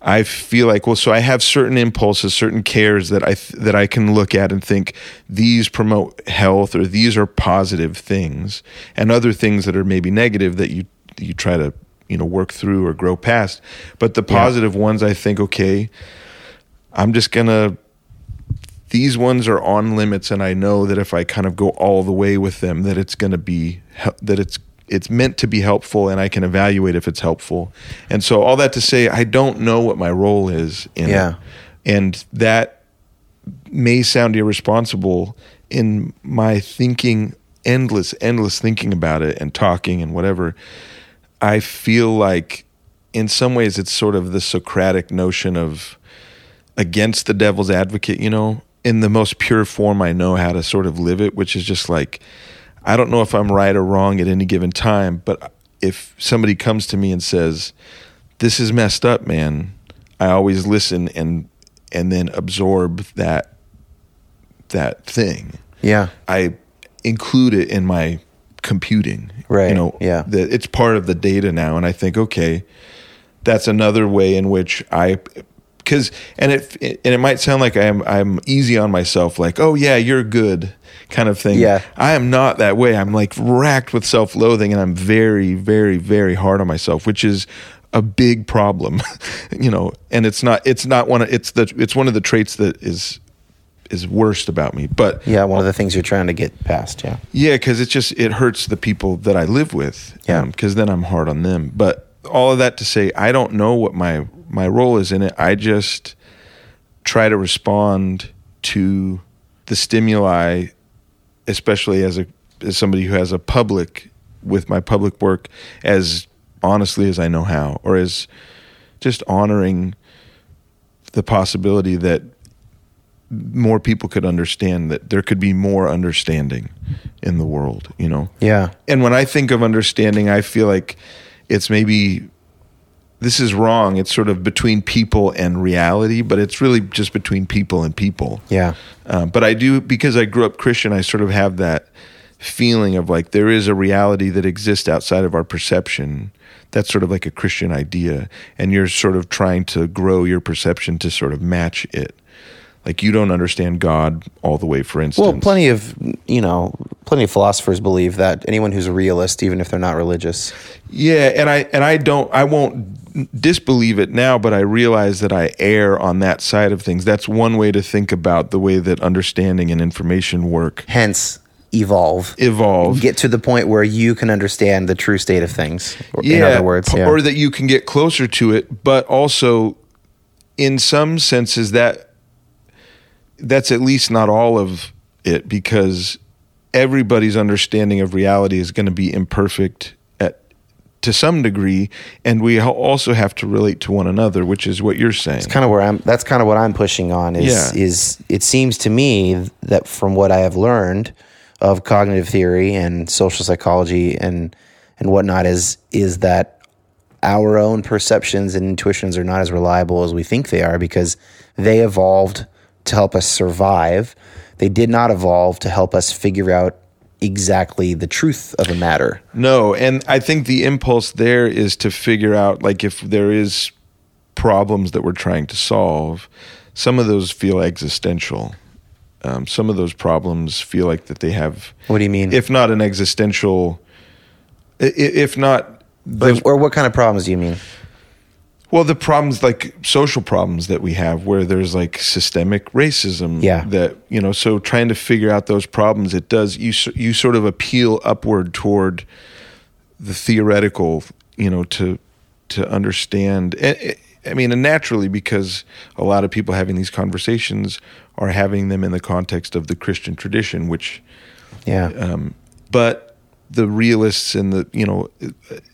I feel like well, so I have certain impulses, certain cares that I th- that I can look at and think these promote health or these are positive things, and other things that are maybe negative that you you try to you know work through or grow past. But the positive ones, I think, okay, I'm just gonna. These ones are on limits, and I know that if I kind of go all the way with them, that it's going to be that it's it's meant to be helpful, and I can evaluate if it's helpful. And so, all that to say, I don't know what my role is in Yeah. it, and that may sound irresponsible in my thinking, endless, endless thinking about it and talking and whatever. I feel like, in some ways, it's sort of the Socratic notion of against the devil's advocate, you know, in the most pure form I know how to sort of live it, which is just like, I don't know if I'm right or wrong at any given time, but if somebody comes to me and says, This is messed up, man, I always listen and and then absorb that that thing. Yeah. I include it in my computing. Right, You know, yeah. that it's part of the data now. And I think, okay, that's another way in which I, because, and it, and it might sound like I'm, I'm easy on myself, like, oh yeah, you're good kind of thing. Yeah. I am not that way. I'm like racked with self loathing and I'm very, very, very hard on myself, which is a big problem, you know, and it's not, it's not one of, it's the, it's one of the traits that is, is worst about me. But Yeah. One of the things you're trying to get past. Yeah. yeah, because it just it hurts the people that I live with. Yeah. Um, because then I'm hard on them. But all of that to say, I don't know what my my role is in it. I just try to respond to the stimuli, especially as a as somebody who has a public with my public work as honestly as I know how, or as just honoring the possibility that more people could understand that there could be more understanding in the world, you know? Yeah. And when I think of understanding, I feel like it's maybe this is wrong. It's sort of between people and reality, but it's really just between people and people. Yeah. Uh, but I do because I grew up Christian. I sort of have that feeling of like there is a reality that exists outside of our perception. That's sort of like a Christian idea, and you're sort of trying to grow your perception to sort of match it. Like you don't understand God all the way, for instance. Well, plenty of you know, plenty of philosophers believe that anyone who's a realist, even if they're not religious, Yeah, and I and I don't I won't disbelieve it now, but I realize that I err on that side of things. That's one way to think about the way that understanding and information work. hence evolve, Evolve. get to the point where you can understand the true state of things. Or- In other words, yeah. or that you can get closer to it, but also in some senses that that's at least not all of it because everybody's understanding of reality is going to be imperfect at to some degree and we also have to relate to one another which is what you're saying kind of where I'm. That's kind of what I'm pushing on. Is Yeah. is it seems to me that from what I have learned of cognitive theory and social psychology and and whatnot is is that our own perceptions and intuitions are not as reliable as we think they are because they evolved to help us survive. They did not evolve to help us figure out exactly the truth of a matter. No, and I think the impulse there is to figure out like if there is problems that we're trying to solve, some of those feel existential. Um, some of those problems feel like that they have, What do you mean? if not an existential, if not, Like, or what kind of problems do you mean? Well, the problems like social problems that we have, where there's like systemic racism. Yeah. That you know, so trying to figure out those problems, it does you you sort of appeal upward toward the theoretical, you know, to to understand. I mean, and naturally, because a lot of people having these conversations are having them in the context of the Christian tradition, which Yeah. um, but the realists and the you know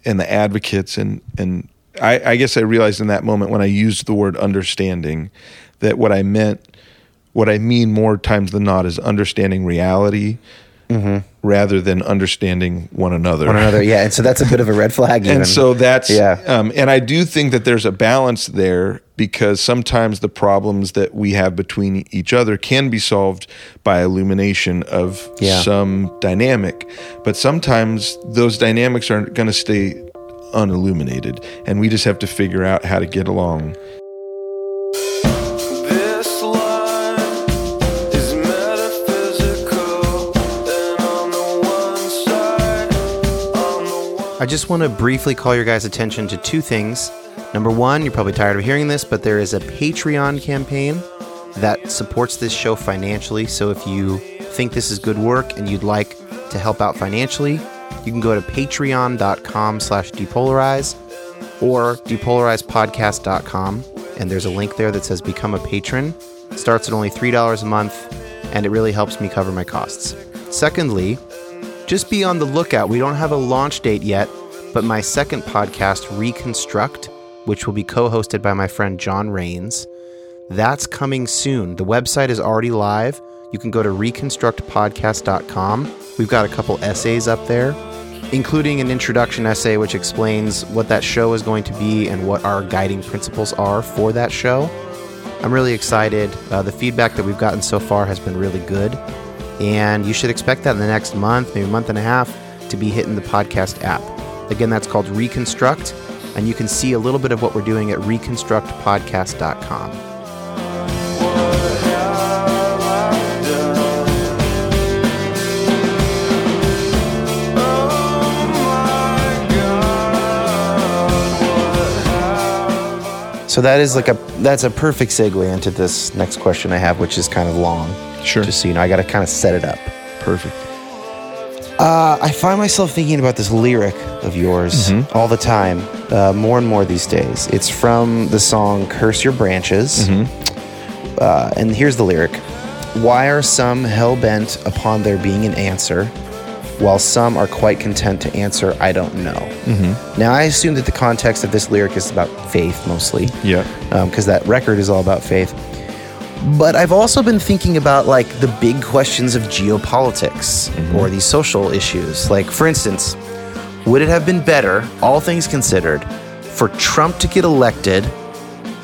and the advocates and and I, I guess I realized in that moment when I used the word understanding that what I meant what I mean more times than not is understanding reality rather than understanding one another. One another, yeah, and so that's a bit of a red flag. Even. And so that's Yeah. Um, and I do think that there's a balance there because sometimes the problems that we have between each other can be solved by illumination of Yeah. some dynamic, but sometimes those dynamics aren't going to stay unilluminated, and we just have to figure out how to get along. This line is metaphysical, and on the one side, on the one I just want to briefly call your guys' attention to two things. Number one, you're probably tired of hearing this, but there is a Patreon campaign that supports this show financially. So if you think this is good work and you'd like to help out financially, you can go to patreon.com slash depolarize or depolarizepodcast.com. And there's a link there that says become a patron. It starts at only $3 a month, and it really helps me cover my costs. Secondly, just be on the lookout. We don't have a launch date yet, but my second podcast, Reconstruct, which will be co hosted by my friend John Rains, that's coming soon. The website is already live. You can go to reconstructpodcast.com. We've got a couple essays up there, including an introduction essay which explains what that show is going to be and what our guiding principles are for that show. I'm really excited. Uh, the feedback that we've gotten so far has been really good. And you should expect that in the next month, maybe a month and a half, to be hitting the podcast app. Again, that's called Reconstruct. And you can see a little bit of what we're doing at reconstructpodcast.com. So that is like a that's a perfect segue into this next question I have, which is kind of long. Sure. Just so you know, I got to kind of set it up. Perfect. Uh, I find myself thinking about this lyric of yours all the time, uh, more and more these days. It's from the song "Curse Your Branches," uh, and here's the lyric: "Why are some hell bent upon there being an answer, while some are quite content to answer I don't know?" Mm-hmm. Now, I assume that the context of this lyric is about faith mostly Yeah. Um, because that record is all about faith. But I've also been thinking about like the big questions of geopolitics mm-hmm. or these social issues. Like, for instance, would it have been better, all things considered, for Trump to get elected,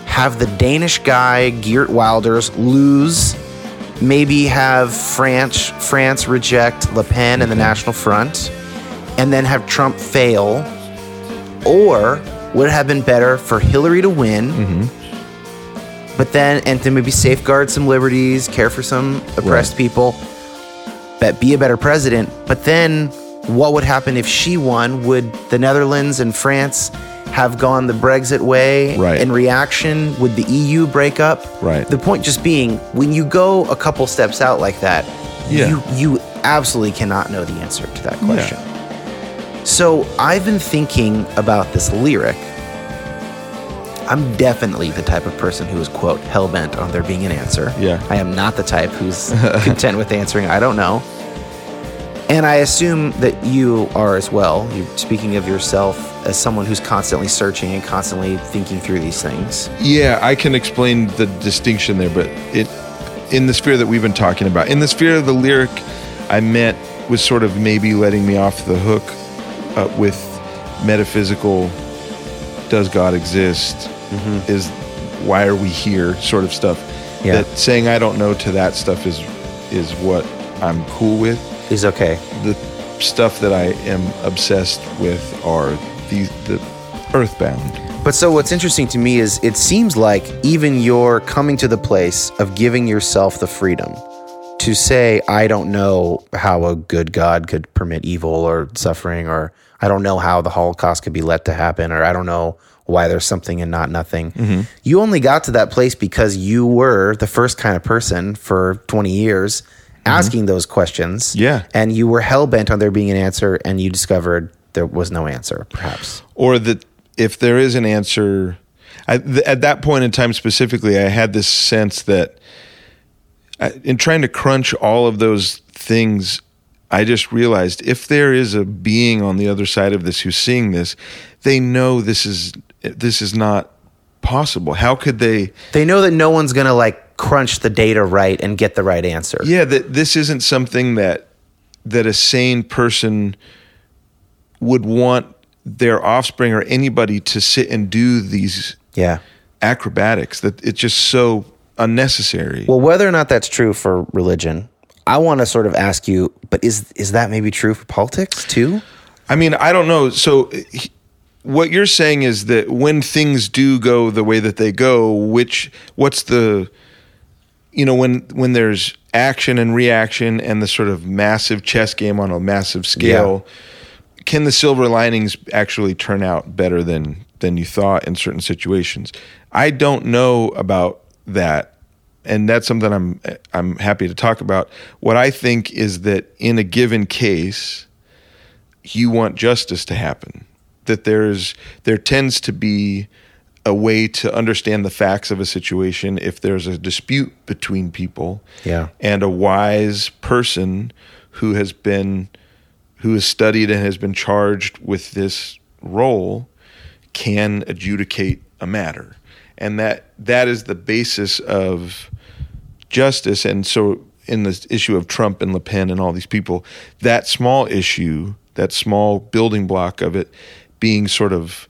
have the Danish guy Geert Wilders lose, maybe have France France reject Le Pen and the National Front, and then have Trump fail, or would it have been better for Hillary to win? Mm-hmm. But then, and to maybe safeguard some liberties, care for some oppressed Right. people, but be a better president. But then, what would happen if she won? Would the Netherlands and France have gone the Brexit way? Right. In reaction, would the EU break up? Right. The point just being, when you go a couple steps out like that, Yeah. you you absolutely cannot know the answer to that question. So I've been thinking about this lyric. I'm definitely the type of person who is quote hell bent on there being an answer. Yeah. I am not the type who's content with answering I don't know. And I assume that you are as well. You're speaking of yourself as someone who's constantly searching and constantly thinking through these things. Yeah, I can explain the distinction there, but it in the sphere that we've been talking about. In the sphere of the lyric, I meant was sort of maybe letting me off the hook uh, with metaphysical does God exist? Is why are we here? Sort of stuff. Yeah. That saying I don't know to that stuff is is what I'm cool with. Is okay. The stuff that I am obsessed with are the the earthbound. But so what's interesting to me is it seems like even you're coming to the place of giving yourself the freedom to say, I don't know how a good God could permit evil or suffering, or I don't know how the Holocaust could be let to happen, or I don't know why there's something and not nothing. Mm-hmm. You only got to that place because you were the first kind of person for 20 years Mm-hmm. asking those questions. Yeah. And you were hell bent on there being an answer, and you discovered there was no answer, perhaps. or that if there is an answer I, th- at that point in time specifically i had this sense that I, in trying to crunch all of those things i just realized if there is a being on the other side of this who's seeing this they know this is this is not possible how could they They know that no one's gonna like crunch the data right and get the right answer. yeah that this isn't something that that a sane person would want their offspring or anybody to sit and do these Yeah. acrobatics that it's just so unnecessary. Well, whether or not that's true for religion, I want to sort of ask you, but is is that maybe true for politics too? I mean, I don't know. So he- what you're saying is that when things do go the way that they go, which what's the you know when when there's action and reaction and the sort of massive chess game on a massive scale, can the silver linings actually turn out better than than you thought in certain situations? I don't know about that, and that's something I'm I'm happy to talk about. What I think is that in a given case, you want justice to happen. That there's there tends to be a way to understand the facts of a situation if there's a dispute between people Yeah. and a wise person who has been who has studied and has been charged with this role can adjudicate a matter and that that is the basis of justice and so in the issue of Trump and Le Pen and all these people that small issue that small building block of it being sort of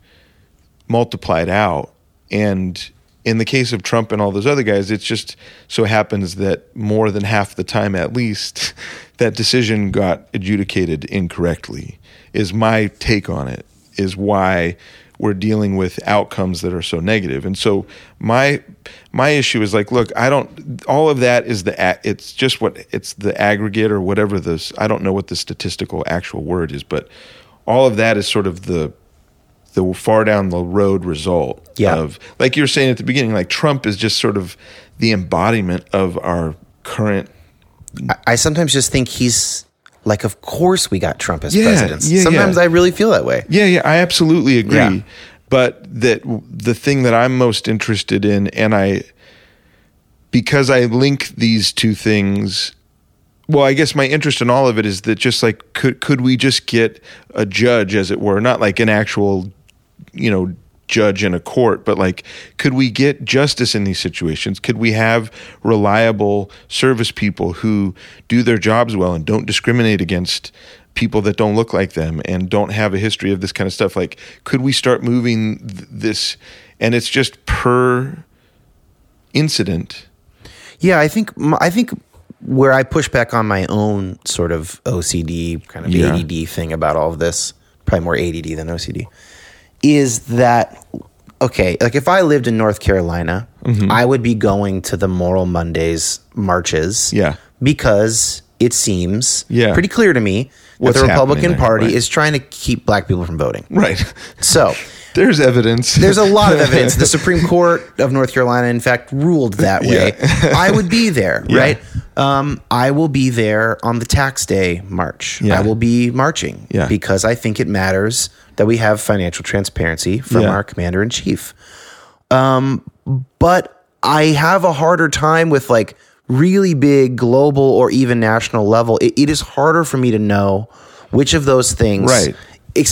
multiplied out. And in the case of Trump and all those other guys, it just so happens that more than half the time, at least, that decision got adjudicated incorrectly, is my take on it, is why we're dealing with outcomes that are so negative. And so my my issue is like, look, I don't all of that is the it's just what it's the aggregate or whatever this I don't know what the statistical actual word is, but all of that is sort of the the far down the road result Yeah. of like you were saying at the beginning like trump is just sort of the embodiment of our current I, I sometimes just think he's like, of course we got Trump as Yeah, president. yeah, sometimes yeah. I really feel that way. yeah yeah i absolutely agree but that the thing that i'm most interested in and i because i link these two things well i guess my interest in all of it is that just like could could we just get a judge as it were not like an actual you know judge in a court but like could we get justice in these situations could we have reliable service people who do their jobs well and don't discriminate against people that don't look like them and don't have a history of this kind of stuff. Like, could we start moving th- this? And it's just per incident. Yeah, I think I think where I push back on my own sort of OCD kind of Yeah. ADD thing about all of this, probably more ADD than OCD, is that okay? Like if I lived in North Carolina, Mm-hmm. I would be going to the Moral Mondays marches, Yeah. because it seems Yeah. pretty clear to me What's that the Republican there, Party right. is trying to keep black people from voting. Right. So. There's evidence. There's a lot of evidence. The Supreme Court of North Carolina, in fact, ruled that way. I would be there, Yeah. right? Um, I will be there on the tax day march. Yeah. I will be marching Yeah. because I think it matters that we have financial transparency from Yeah. our commander in chief. Um, but I have a harder time with like really big global or even national level. It, it is harder for me to know which of those things Right.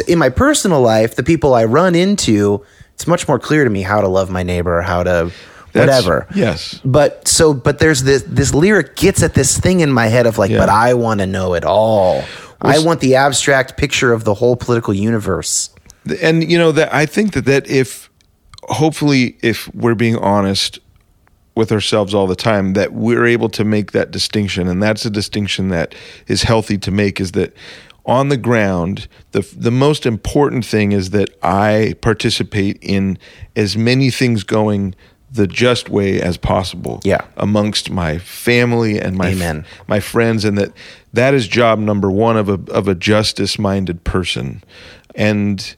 in my personal life, the people I run into, it's much more clear to me how to love my neighbor, how to That's- whatever. yes. But so, but there's this this lyric gets at this thing in my head of like, Yeah. but I want to know it all. I want the abstract picture of the whole political universe. and you know that I think that that if hopefully if we're being honest with ourselves all the time that we're able to make that distinction and that's a distinction that is healthy to make is that on the ground the the most important thing is that I participate in as many things going the just way as possible Yeah. amongst my family and my Amen. my friends and that that is job number 1 of a of a justice minded person. And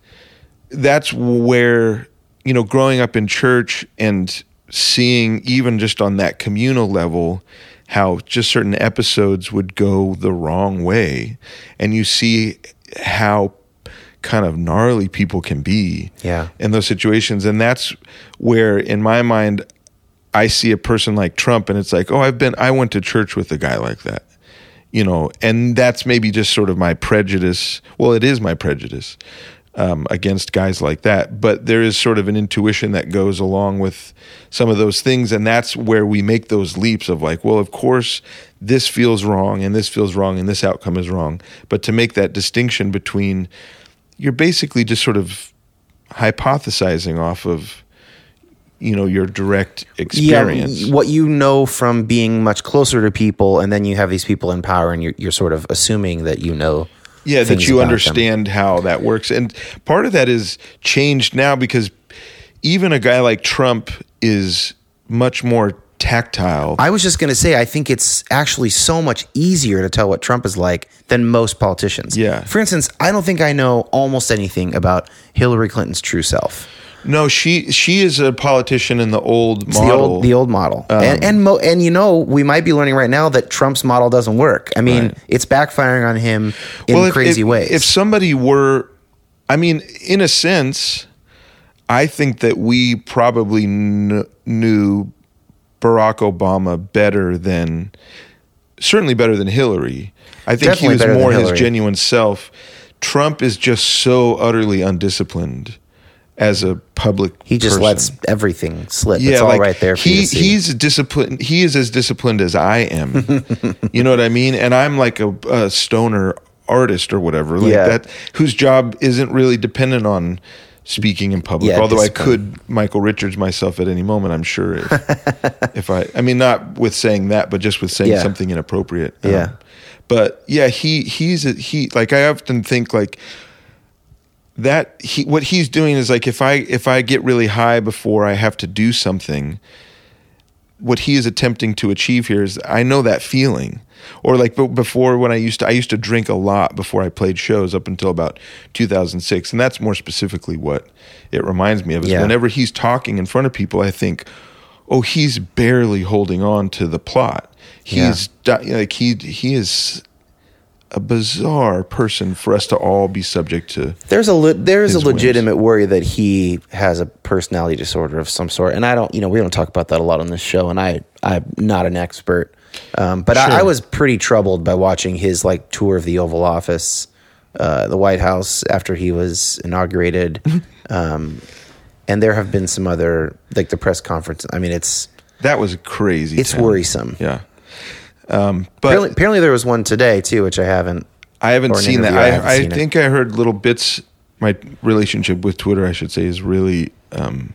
that's where you know growing up in church and seeing even just on that communal level how just certain episodes would go the wrong way. And you see how kind of gnarly people can be Yeah. in those situations. And that's where in my mind I see a person like Trump and it's like oh I've been I went to church with a guy like that you know and that's maybe just sort of my prejudice. Well it is my prejudice um, against guys like that but there is sort of an intuition that goes along with some of those things and that's where we make those leaps of like well of course this feels wrong and this feels wrong and this outcome is wrong. But to make that distinction between you're basically just sort of hypothesizing off of you know your direct experience Yeah, what you know from being much closer to people, and then you have these people in power, and you're, you're sort of assuming that you know. yeah that you about them. understand how that works and part of that is changed now because even a guy like trump is much more tactile I was just going to say, I think it's actually so much easier to tell what Trump is like than most politicians. Yeah. For instance, I don't think I know almost anything about Hillary Clinton's true self. No she she is a politician in the old It's model Um, the old, the old model. and and, mo- and you know, we might be learning right now that Trump's model doesn't work. I mean, Right. it's backfiring on him in if- crazy if, ways. If somebody were, I mean, in a sense, I think that we probably kn- knew Barack Obama better than, certainly better than Hillary. I think Definitely he was more his genuine self. Trump is just so utterly undisciplined as a public. he just person. lets everything slip. it's all right there for he, you to see. He's disciplined. He is as disciplined as I am. you know what I mean? And I'm like a, a stoner artist or whatever, like Yeah. that, whose job isn't really dependent on speaking in public. Yeah, Although I could Michael Richards myself at any moment, I'm sure. If, if I, I mean, not with saying that, but just with saying Yeah. something inappropriate. Um, Yeah. but yeah, he he's a, he like I often think like that he what he's doing is like if I if I get really high before I have to do something, what he is attempting to achieve here is I know that feeling. Or like before when I used to I used to drink a lot before I played shows up until about 2006 and that's more specifically what it reminds me of is Yeah. whenever he's talking in front of people I think oh he's barely holding on to the plot. He's di- like he he is a bizarre person for us to all be subject to. There's a le- there's a his whims. legitimate worry that he has a personality disorder of some sort, and I don't, you know, we don't talk about that a lot on this show, and I I'm not an expert, um, but I, I was pretty troubled by watching his like tour of the Oval Office, uh, the White House after he was inaugurated, um, and there have been some other like the press conference. I mean, it's That was crazy. it's town. worrisome. Yeah. Um, but Apparently, apparently there was one today too, which I haven't I haven't seen that. I haven't I, I seen it. think I heard little bits. My relationship with Twitter, I should say, is really um,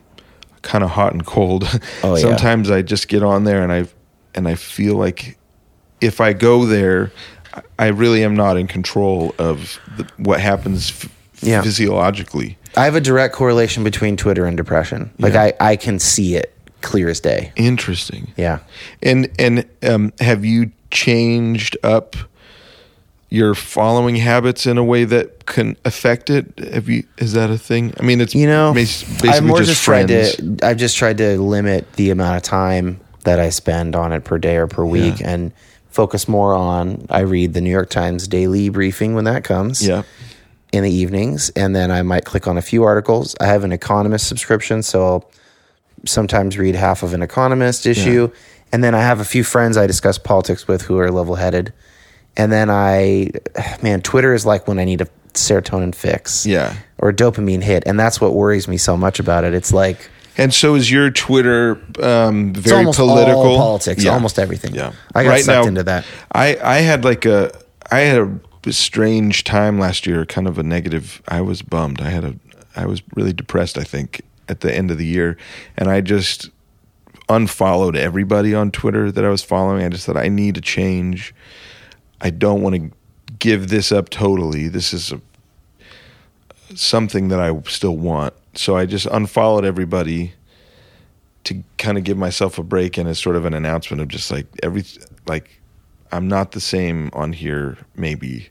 kind of hot and cold. Oh, yeah. Sometimes I just get on there and I and I feel like if I go there, I- I really am not in control of the, what happens f- Yeah. physiologically. I have a direct correlation between Twitter and depression. Like Yeah. I, I can see it clear as day. Interesting. Yeah. And and um, have you changed up your following habits in a way that can affect it? Have you? Is that a thing? I mean, it's You know, basically I've more just, just, tried to. I've just tried to limit the amount of time that I spend on it per day or per week, Yeah. and focus more on. I read the New York Times daily briefing when that comes. Yeah. in the evenings, and then I might click on a few articles. I have an Economist subscription, so I'll sometimes read half of an Economist issue, and then I have a few friends I discuss politics with who are level headed, and then I, man, Twitter is like when I need a serotonin fix, Yeah. or a dopamine hit, and that's what worries me so much about it. It's like And so is your Twitter um, very almost political? politics, Yeah. almost everything. Yeah. I got Right sucked now- into that. I I had like a I had a strange time last year, kind of a negative. I was bummed. I had a I was really depressed. I think at the end of the year, and I just unfollowed everybody on Twitter that I was following. I just said I need to change. I don't want to give this up totally. This is a, something that I still want. So I just unfollowed everybody to kind of give myself a break and as sort of an announcement of just like every like I'm not the same on here maybe.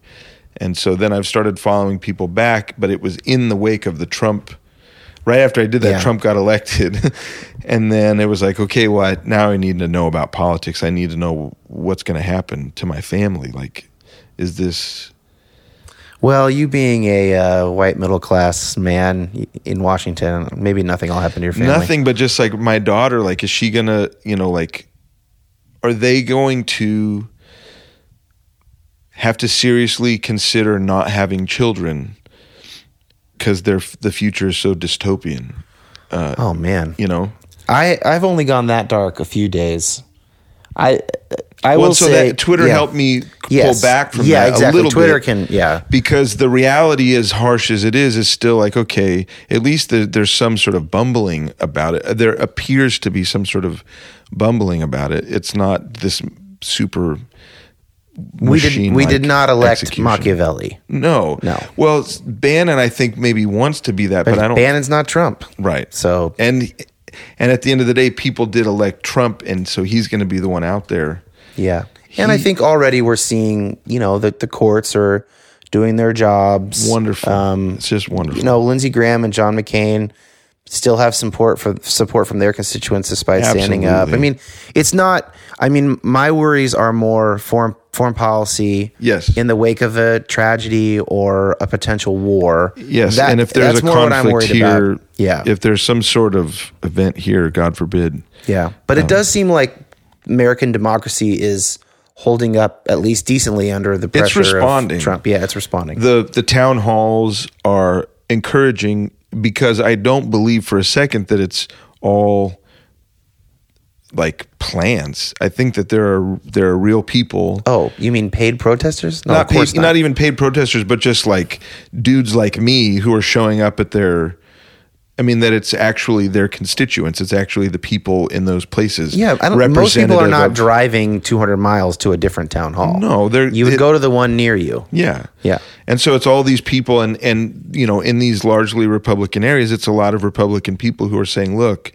And so then I've started following people back, but it was in the wake of the Trump right after I did that Yeah. Trump got elected. and then it was like okay, well I, now I need to know about politics. I need to know what's going to happen to my family. Like is this Well, you being a uh, white middle class man in Washington, maybe nothing will happen to your family. Nothing, but just like my daughter, like, is she gonna, you know, like, are they going to have to seriously consider not having children because their the future is so dystopian? Uh, oh man, You know, I I've only gone that dark a few days. I I well, will so say that Twitter yeah. helped me Yes. pull back from yeah, that exactly. a little Twitter bit. can yeah because the reality as harsh as it is is still like okay at least there, there's some sort of bumbling about it there appears to be some sort of bumbling about it it's not this super we did we did not elect execution. Machiavelli. no No. well bannon i think maybe wants to be that but, But i don't Bannon's not Trump. right So and and at the end of the day people did elect trump and so he's going to be the one out there yeah, and I think already we're seeing you know that the courts are doing their jobs. wonderful Um, it's just wonderful you know, Lindsey Graham and John McCain still have support for support from their constituents despite standing up. I mean, it's not. I mean, my worries are more foreign foreign policy. Yes. in the wake of a tragedy or a potential war. Yes, That- and if there's a more what I'm conflict about. here, yeah, if there's some sort of event here, God forbid, yeah. But Um, it does seem like American democracy is holding up at least decently under the pressure it's responding. of Trump. Yeah, it's responding. the the town halls are encouraging because I don't believe for a second that it's all like plans. I think that there are there are real people. oh, you mean paid protesters? No, not of course paid, not. even paid protesters, but just like dudes like me who are showing up at their. I mean that it's actually their constituents. It's actually the people in those places. Yeah, I don't, most people are not of- driving 200 miles to a different town hall. No, they're You would it- go to the one near you. Yeah. Yeah. And so it's all these people and and you know, in these largely Republican areas, it's a lot of Republican people who are saying, "Look,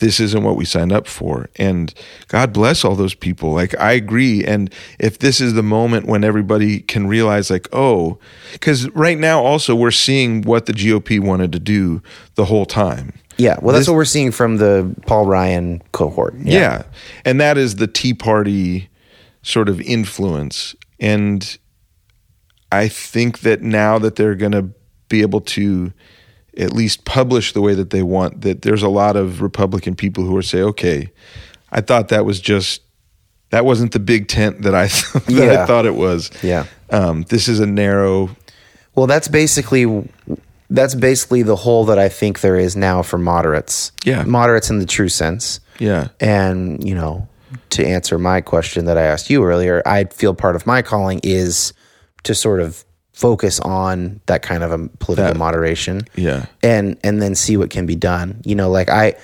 this isn't what we signed up for." And God bless all those people. Like I agree and if this is the moment when everybody can realize like, "Oh, cuz right now also we're seeing what the GOP wanted to do the whole time." Yeah, well, that's This- what we're seeing from the Paul Ryan cohort. Yeah. And that is the Tea Party sort of influence. And I think that now that they're going to be able to at least publish the way that they want, that there's a lot of Republican people who are say, okay, I thought that was just, that wasn't the big tent that I, that Yeah. I thought it was. Yeah. Um, this is a narrow, Well, that's basically that's basically the hole that I think there is now for moderates. Yeah. moderates in the true sense. yeah. And you know, to answer my question that I asked you earlier, I feel part of my calling is to sort of focus on that kind of a political That- moderation Yeah. and and then see what can be done you know like i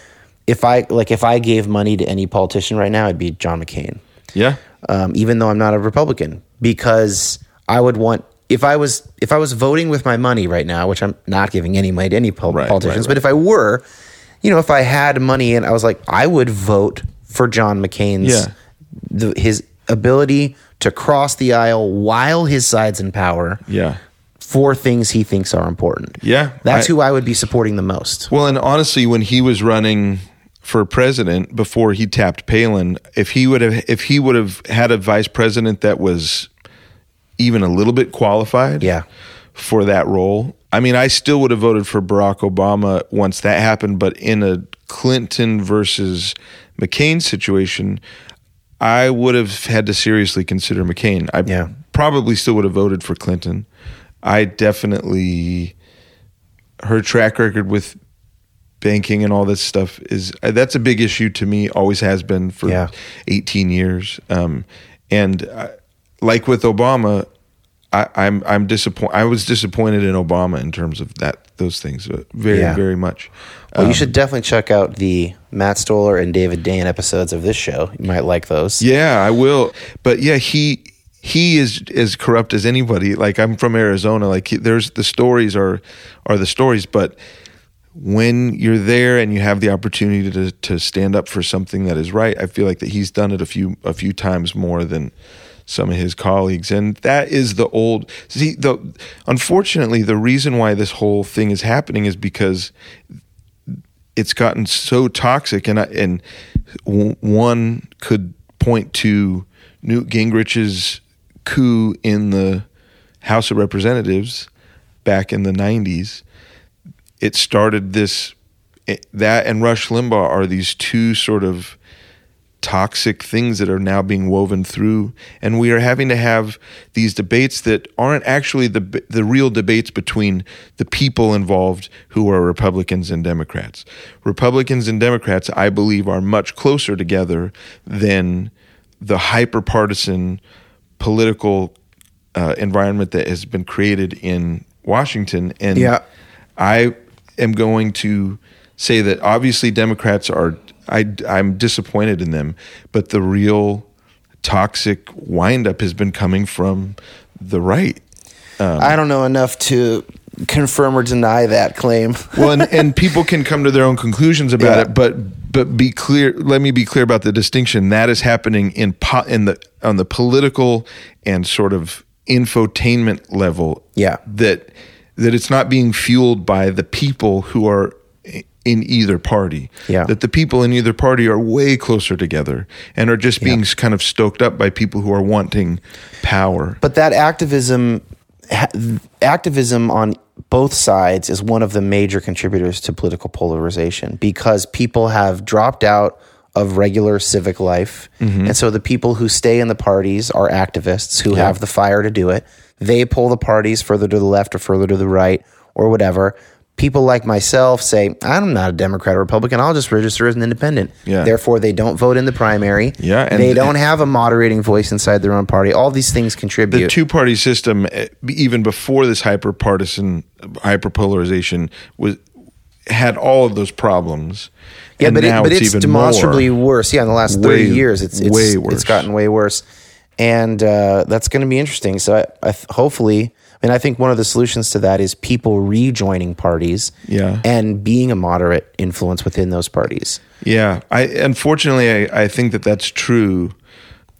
if i like if i gave money to any politician right now it'd be john mccain Yeah. um, even though i'm not a republican because i would want if i was if i was voting with my money right now which i'm not giving any money to any pol- Right, politicians right, but if i were you know if i had money and i was like i would vote for john mccain's Yeah. the, his ability to cross the aisle while his side's in power Yeah. for things he thinks are important. Yeah, That's I- who I would be supporting the most. Well, and honestly, when he was running for president before he tapped Palin, if he would have if he would have had a vice president that was even a little bit qualified, Yeah. for that role, I mean, I still would have voted for Barack Obama once that happened. But in a Clinton versus McCain situation, I would have had to seriously consider McCain. I Yeah. probably still would have voted for Clinton. I definitely her track record with banking and all this stuff is uh, that's a big issue to me always has been for Yeah. 18 years um, and I, like with obama I, i'm i'm disappointed i was disappointed in obama in terms of that those things uh, very Yeah. very much Well, you should definitely check out the Matt Stoller and David Dayen episodes of this show. You might like those. Yeah, I will. But yeah, he he is as corrupt as anybody. Like I'm from Arizona. Like he, there's the stories are are the stories, but when you're there and you have the opportunity to to stand up for something that is right, I feel like that he's done it a few a few times more than some of his colleagues. And that is the old see the unfortunately the reason why this whole thing is happening is because it's gotten so toxic. And I, and one could point to Newt Gingrich's coup in the House of Representatives back in the 90s it started this that and Rush Limbaugh are these two sort of toxic things that are now being woven through and we are having to have these debates that aren't actually the the real debates between the people involved who are Republicans and Democrats. Republicans and Democrats I believe are much closer together than the hyper partisan political uh, environment that has been created in Washington and Yeah. I am going to say that obviously Democrats are I I'm disappointed in them, but the real toxic windup has been coming from the right. Um, I don't know enough to confirm or deny that claim. Well, and, and people can come to their own conclusions about Yeah. it, but but be clear. Let me be clear about the distinction that is happening in po- in the on the political and sort of infotainment level. Yeah. that that it's not being fueled by the people who are in either party. Yeah. that the people in either party are way closer together and are just being kind of stoked up by people who are wanting power. But that activism, activism on both sides is one of the major contributors to political polarization because people have dropped out of regular civic life, mm-hmm. and so the people who stay in the parties are activists who have the fire to do it. They pull the parties further to the left or further to the right or whatever. People like myself say, I'm not a Democrat or Republican. I'll just register as an independent. Yeah. Therefore, they don't vote in the primary. Yeah, and- they don't have a moderating voice inside their own party. All these things contribute. the two party system, eh, even before this hyper partisan hyper polarization, was had all of those problems. Yeah, but, it, but it's, even demonstrably worse. Yeah, in the last Way- thirty years, it's it's, way worse. it's gotten way worse, and uh, that's going to be interesting. So, I, I hopefully, I mean, I think one of the solutions to that is people rejoining parties, Yeah. and being a moderate influence within those parties. Yeah, I unfortunately I, I think that that's true.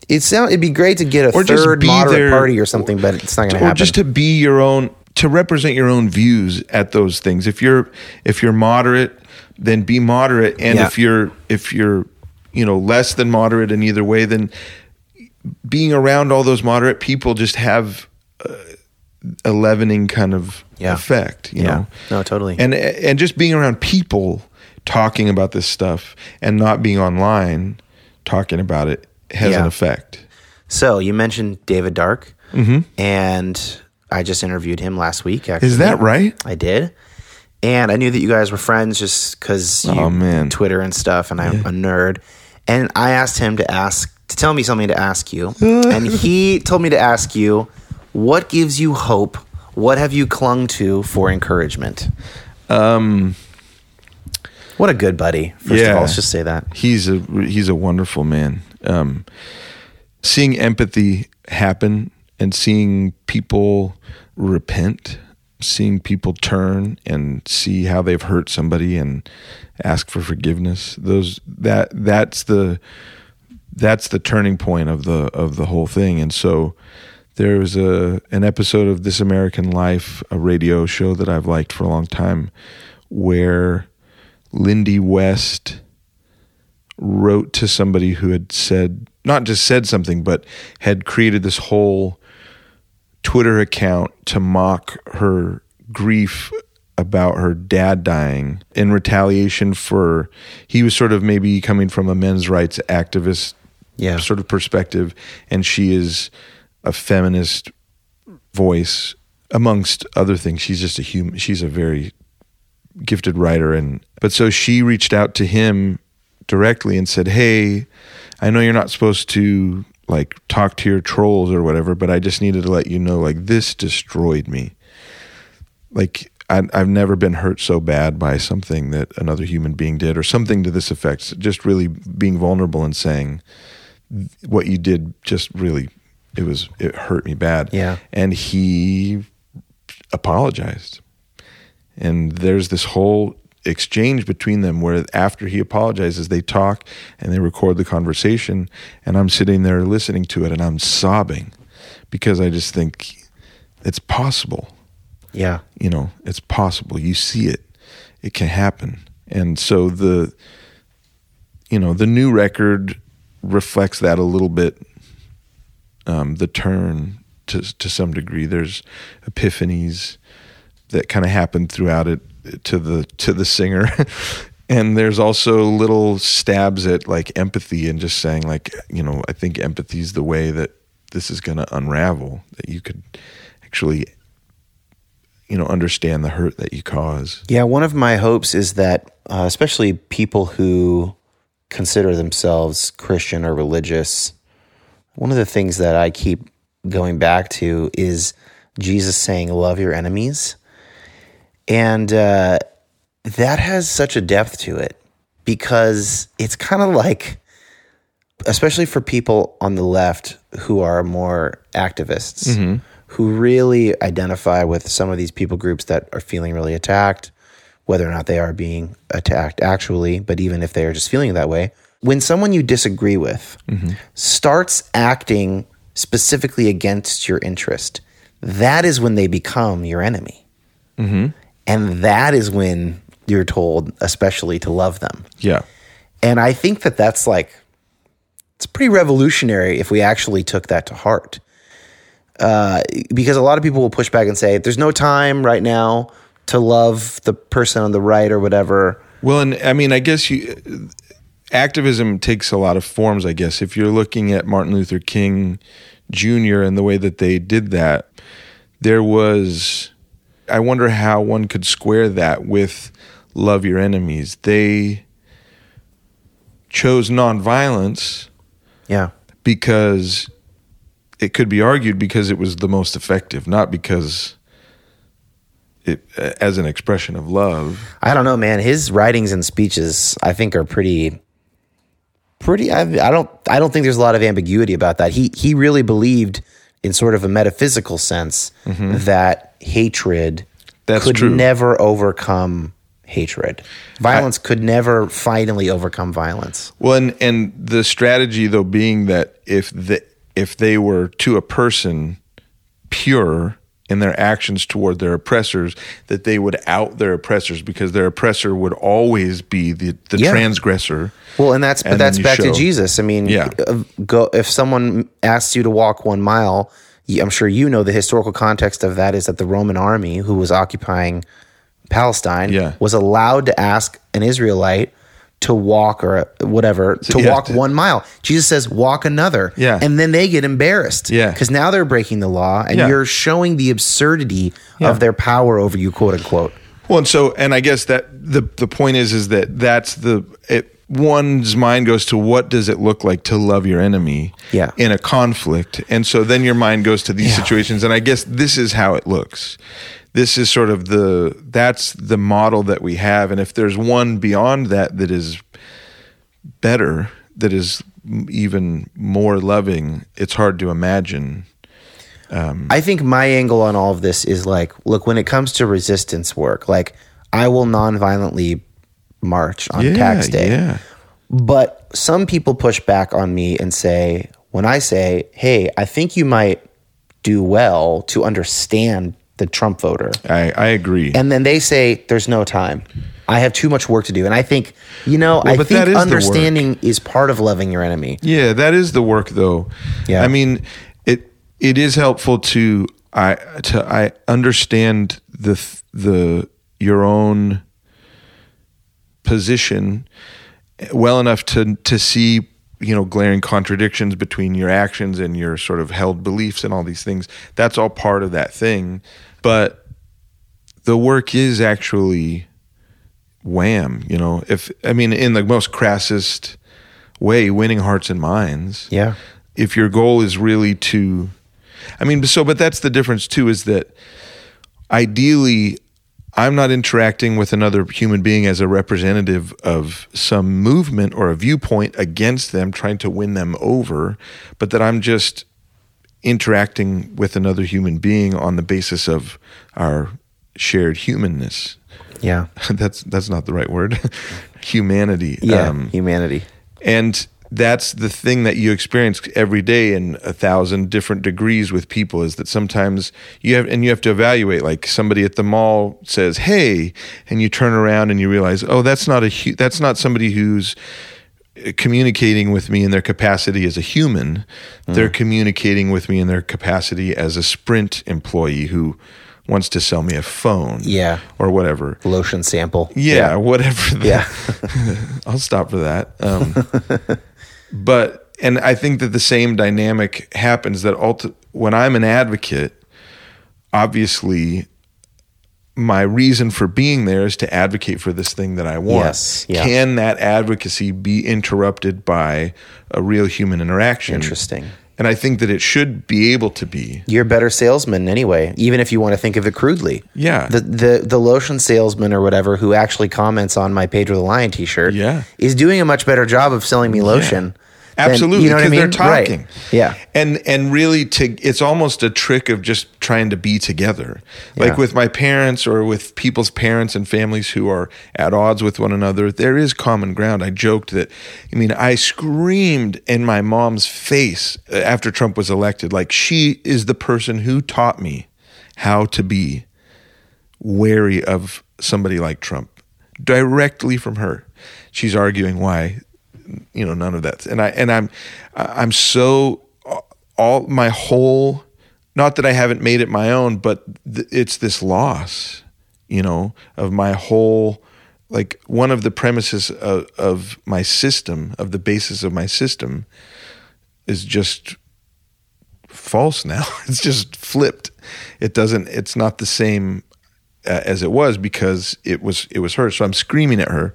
It sound it'd be great to get a Or third moderate there- party or something, but it's not going to or happen. just to be your own to represent your own views at those things if you're if you're moderate then be moderate and Yeah. if you're if you're you know less than moderate in either way then being around all those moderate people just have uh, a leavening kind of Yeah. effect you Yeah. know No, totally. and and just being around people talking about this stuff and not being online talking about it has Yeah. an effect so you mentioned David Dark, and I just interviewed him last week. Actually, Mm-hmm. is that right I did. And I knew that you guys were friends just because Oh, man. Twitter and stuff, and I'm a nerd. And I asked him to ask to tell me something to ask you, and he told me to ask you, What gives you hope? What have you clung to for encouragement? Um, what a good buddy. First of all, let's just say that. he's a he's a wonderful man. Um, seeing empathy happen and seeing people repent, seeing people turn and see how they've hurt somebody and ask for forgiveness. Those that that's the that's the turning point of the of the whole thing. And so there was a an episode of This American Life, a radio show that I've liked for a long time, where Lindy West wrote to somebody who had said not just said something but had created this whole Twitter account to mock her grief about her dad dying in retaliation for he was sort of maybe coming from a men's rights activist Yeah. sort of perspective and she is a feminist voice amongst other things. She's just a human she's a very gifted writer and but so she reached out to him directly and said hey i know you're not supposed to like talk to your trolls or whatever but i just needed to let you know like this destroyed me. Like I, i've never been hurt so bad by something that another human being did or something to this effect. Just really being vulnerable and saying what you did just really it was it hurt me bad. Yeah. and he apologized. And there's this whole exchange between them where after he apologizes they talk and they record the conversation. And i'm sitting there listening to it and i'm sobbing because i just think it's possible. Yeah. you know it's possible. You see it. It can happen. And so the you know the new record reflects that a little bit um, the turn to to some degree. There's epiphanies that kind of happen throughout it to the to the singer. And there's also little stabs at like empathy and just saying like you know i think empathy is the way that this is going to unravel that you could actually you know understand the hurt that you cause. Yeah, one of my hopes is that, uh, especially people who consider themselves Christian or religious, one of the things that I keep going back to is Jesus saying, Love your enemies. And uh, that has such a depth to it because it's kind of like, especially for people on the left who are more activists, who really identify with some of these people groups that are feeling really attacked, whether or not they are being attacked actually, but even if they are just feeling that way. When someone you disagree with starts acting specifically against your interest, that is when they become your enemy. And that is when you're told, especially, to love them. yeah And I think that that's like, it's pretty revolutionary if we actually took that to heart. Uh, because a lot of people will push back and say, there's no time right now to love the person on the right or whatever. Well, and I mean, I guess you activism takes a lot of forms. I guess if you're looking at Martin Luther King Jr. and the way that they did that, there was. I wonder how one could square that with love your enemies. They chose nonviolence Yeah. because it could be argued because it was the most effective, not because it as an expression of love. I don't know, man. His writings and speeches, I think, are pretty, pretty. I, I don't, I don't think there's a lot of ambiguity about that. He he really believed, in sort of a metaphysical sense, that hatred Mm-hmm. That's could true. never overcome hatred. Violence could never finally overcome violence. Well, and and the strategy though being that if the if they were to a person pure in their actions toward their oppressors, that they would out their oppressors because their oppressor would always be the the Yeah. transgressor. Well, and that's but that's back to Jesus. I mean, Yeah. go if someone asks you to walk one mile, I'm sure you know the historical context of that is that the Roman army who was occupying Palestine Yeah. was allowed to ask an Israelite to walk or whatever to walk to- one mile. Jesus says walk another. Yeah. And then they get embarrassed. Yeah. Because now they're breaking the law and Yeah. you're showing the absurdity Yeah. of their power over you, quote unquote. Well, and so and I guess that the the point is is that that's the it, one's mind goes to what does it look like to love your enemy Yeah. in a conflict and so then your mind goes to these Yeah. situations and i guess this is how it looks this is sort of the that's the model that we have. And if there's one beyond that that is better that is even more loving it's hard to imagine. Um, I think my angle on all of this is like, look, when it comes to resistance work, like I will non-violently march on tax day. yeah. But some people push back on me and say, when I say, hey, I think you might do well to understand the Trump voter. i i agree And then they say, there's no time. I have too much work to do. And I think, you know, I but think is understanding is part of loving your enemy. Yeah, that is the work though. Yeah. I mean, it it is helpful to I to I understand the the your own position well enough to to see you know glaring contradictions between your actions and your sort of held beliefs and all these things. That's all part of that thing. But the work is actually wham, you know. If I mean in the most crassest way, winning hearts and minds Yeah. if your goal is really to i mean so but that's the difference too is that ideally i'm not interacting with another human being as a representative of some movement or a viewpoint against them trying to win them over but that i'm just interacting with another human being on the basis of our shared humanness Yeah. that's that's not the right word humanity Yeah. Um, humanity. and that's the thing that you experience every day in a thousand different degrees with people is that sometimes you have and you have to evaluate like somebody at the mall says hey and you turn around and you realize oh that's not a hu- that's not somebody who's communicating with me in their capacity as a human they're communicating with me in their capacity as a sprint employee who wants to sell me a phone Yeah. or whatever Lotion sample. yeah, whatever. the- Yeah. I'll stop for that. Um, but and I think that the same dynamic happens that ulti- when I'm an advocate, obviously my reason for being there is to advocate for this thing that I want. Yes, yeah. Can that advocacy be interrupted by a real human interaction? Interesting. And I think that it should be able to be. You're a better salesman anyway, even if you want to think of it crudely. Yeah. The the the lotion salesman or whatever who actually comments on my Pedro the Lion t-shirt Yeah. is doing a much better job of selling me lotion. than- Absolutely, you know what I because mean? they're Right. talking. Yeah. and and really, to it's almost a trick of just trying to be together. Like Yeah. with my parents or with people's parents and families who are at odds with one another, there is common ground. I joked that. I mean, I screamed in my mom's face after Trump was elected. Like she is the person who taught me how to be wary of somebody like Trump directly from her. She's arguing why you know none of that. And i and i'm i'm so all my whole not that i haven't made it my own but th- it's this loss you know of my whole like one of the premises of, of my system of the basis of my system is just false now. It's just flipped. It doesn't it's not the same uh, as it was because it was it was her. So i'm screaming at her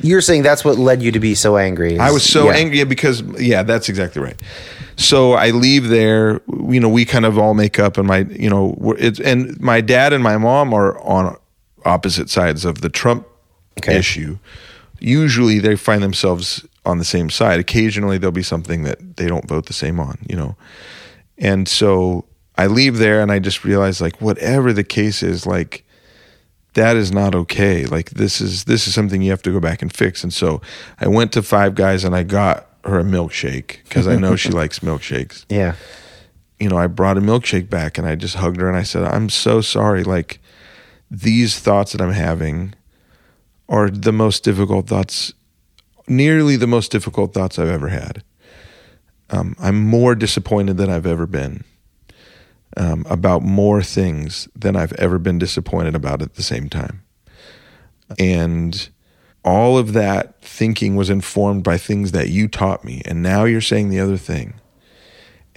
You're saying that's what led you to be so angry. is- I was so yeah. angry because yeah, that's exactly right. So I leave there. You know, we kind of all make up, and my you know, we're- it's and my dad and my mom are on opposite sides of the Trump Okay. issue. Usually, they find themselves on the same side. Occasionally, there'll be something that they don't vote the same on. You know, and so I leave there, and I just realize like whatever the case is, like that is not okay. Like this is this is something you have to go back and fix. And so I went to Five Guys and I got her a milkshake because I know she likes milkshakes. Yeah. You know, I brought a milkshake back and I just hugged her and I said, "I'm so sorry. Like these thoughts that I'm having are the most difficult thoughts, nearly the most difficult thoughts I've ever had. Um, I'm more disappointed than I've ever been." Um, about more things than I've ever been disappointed about at the same time. And all of that thinking was informed by things that you taught me. And now you're saying the other thing.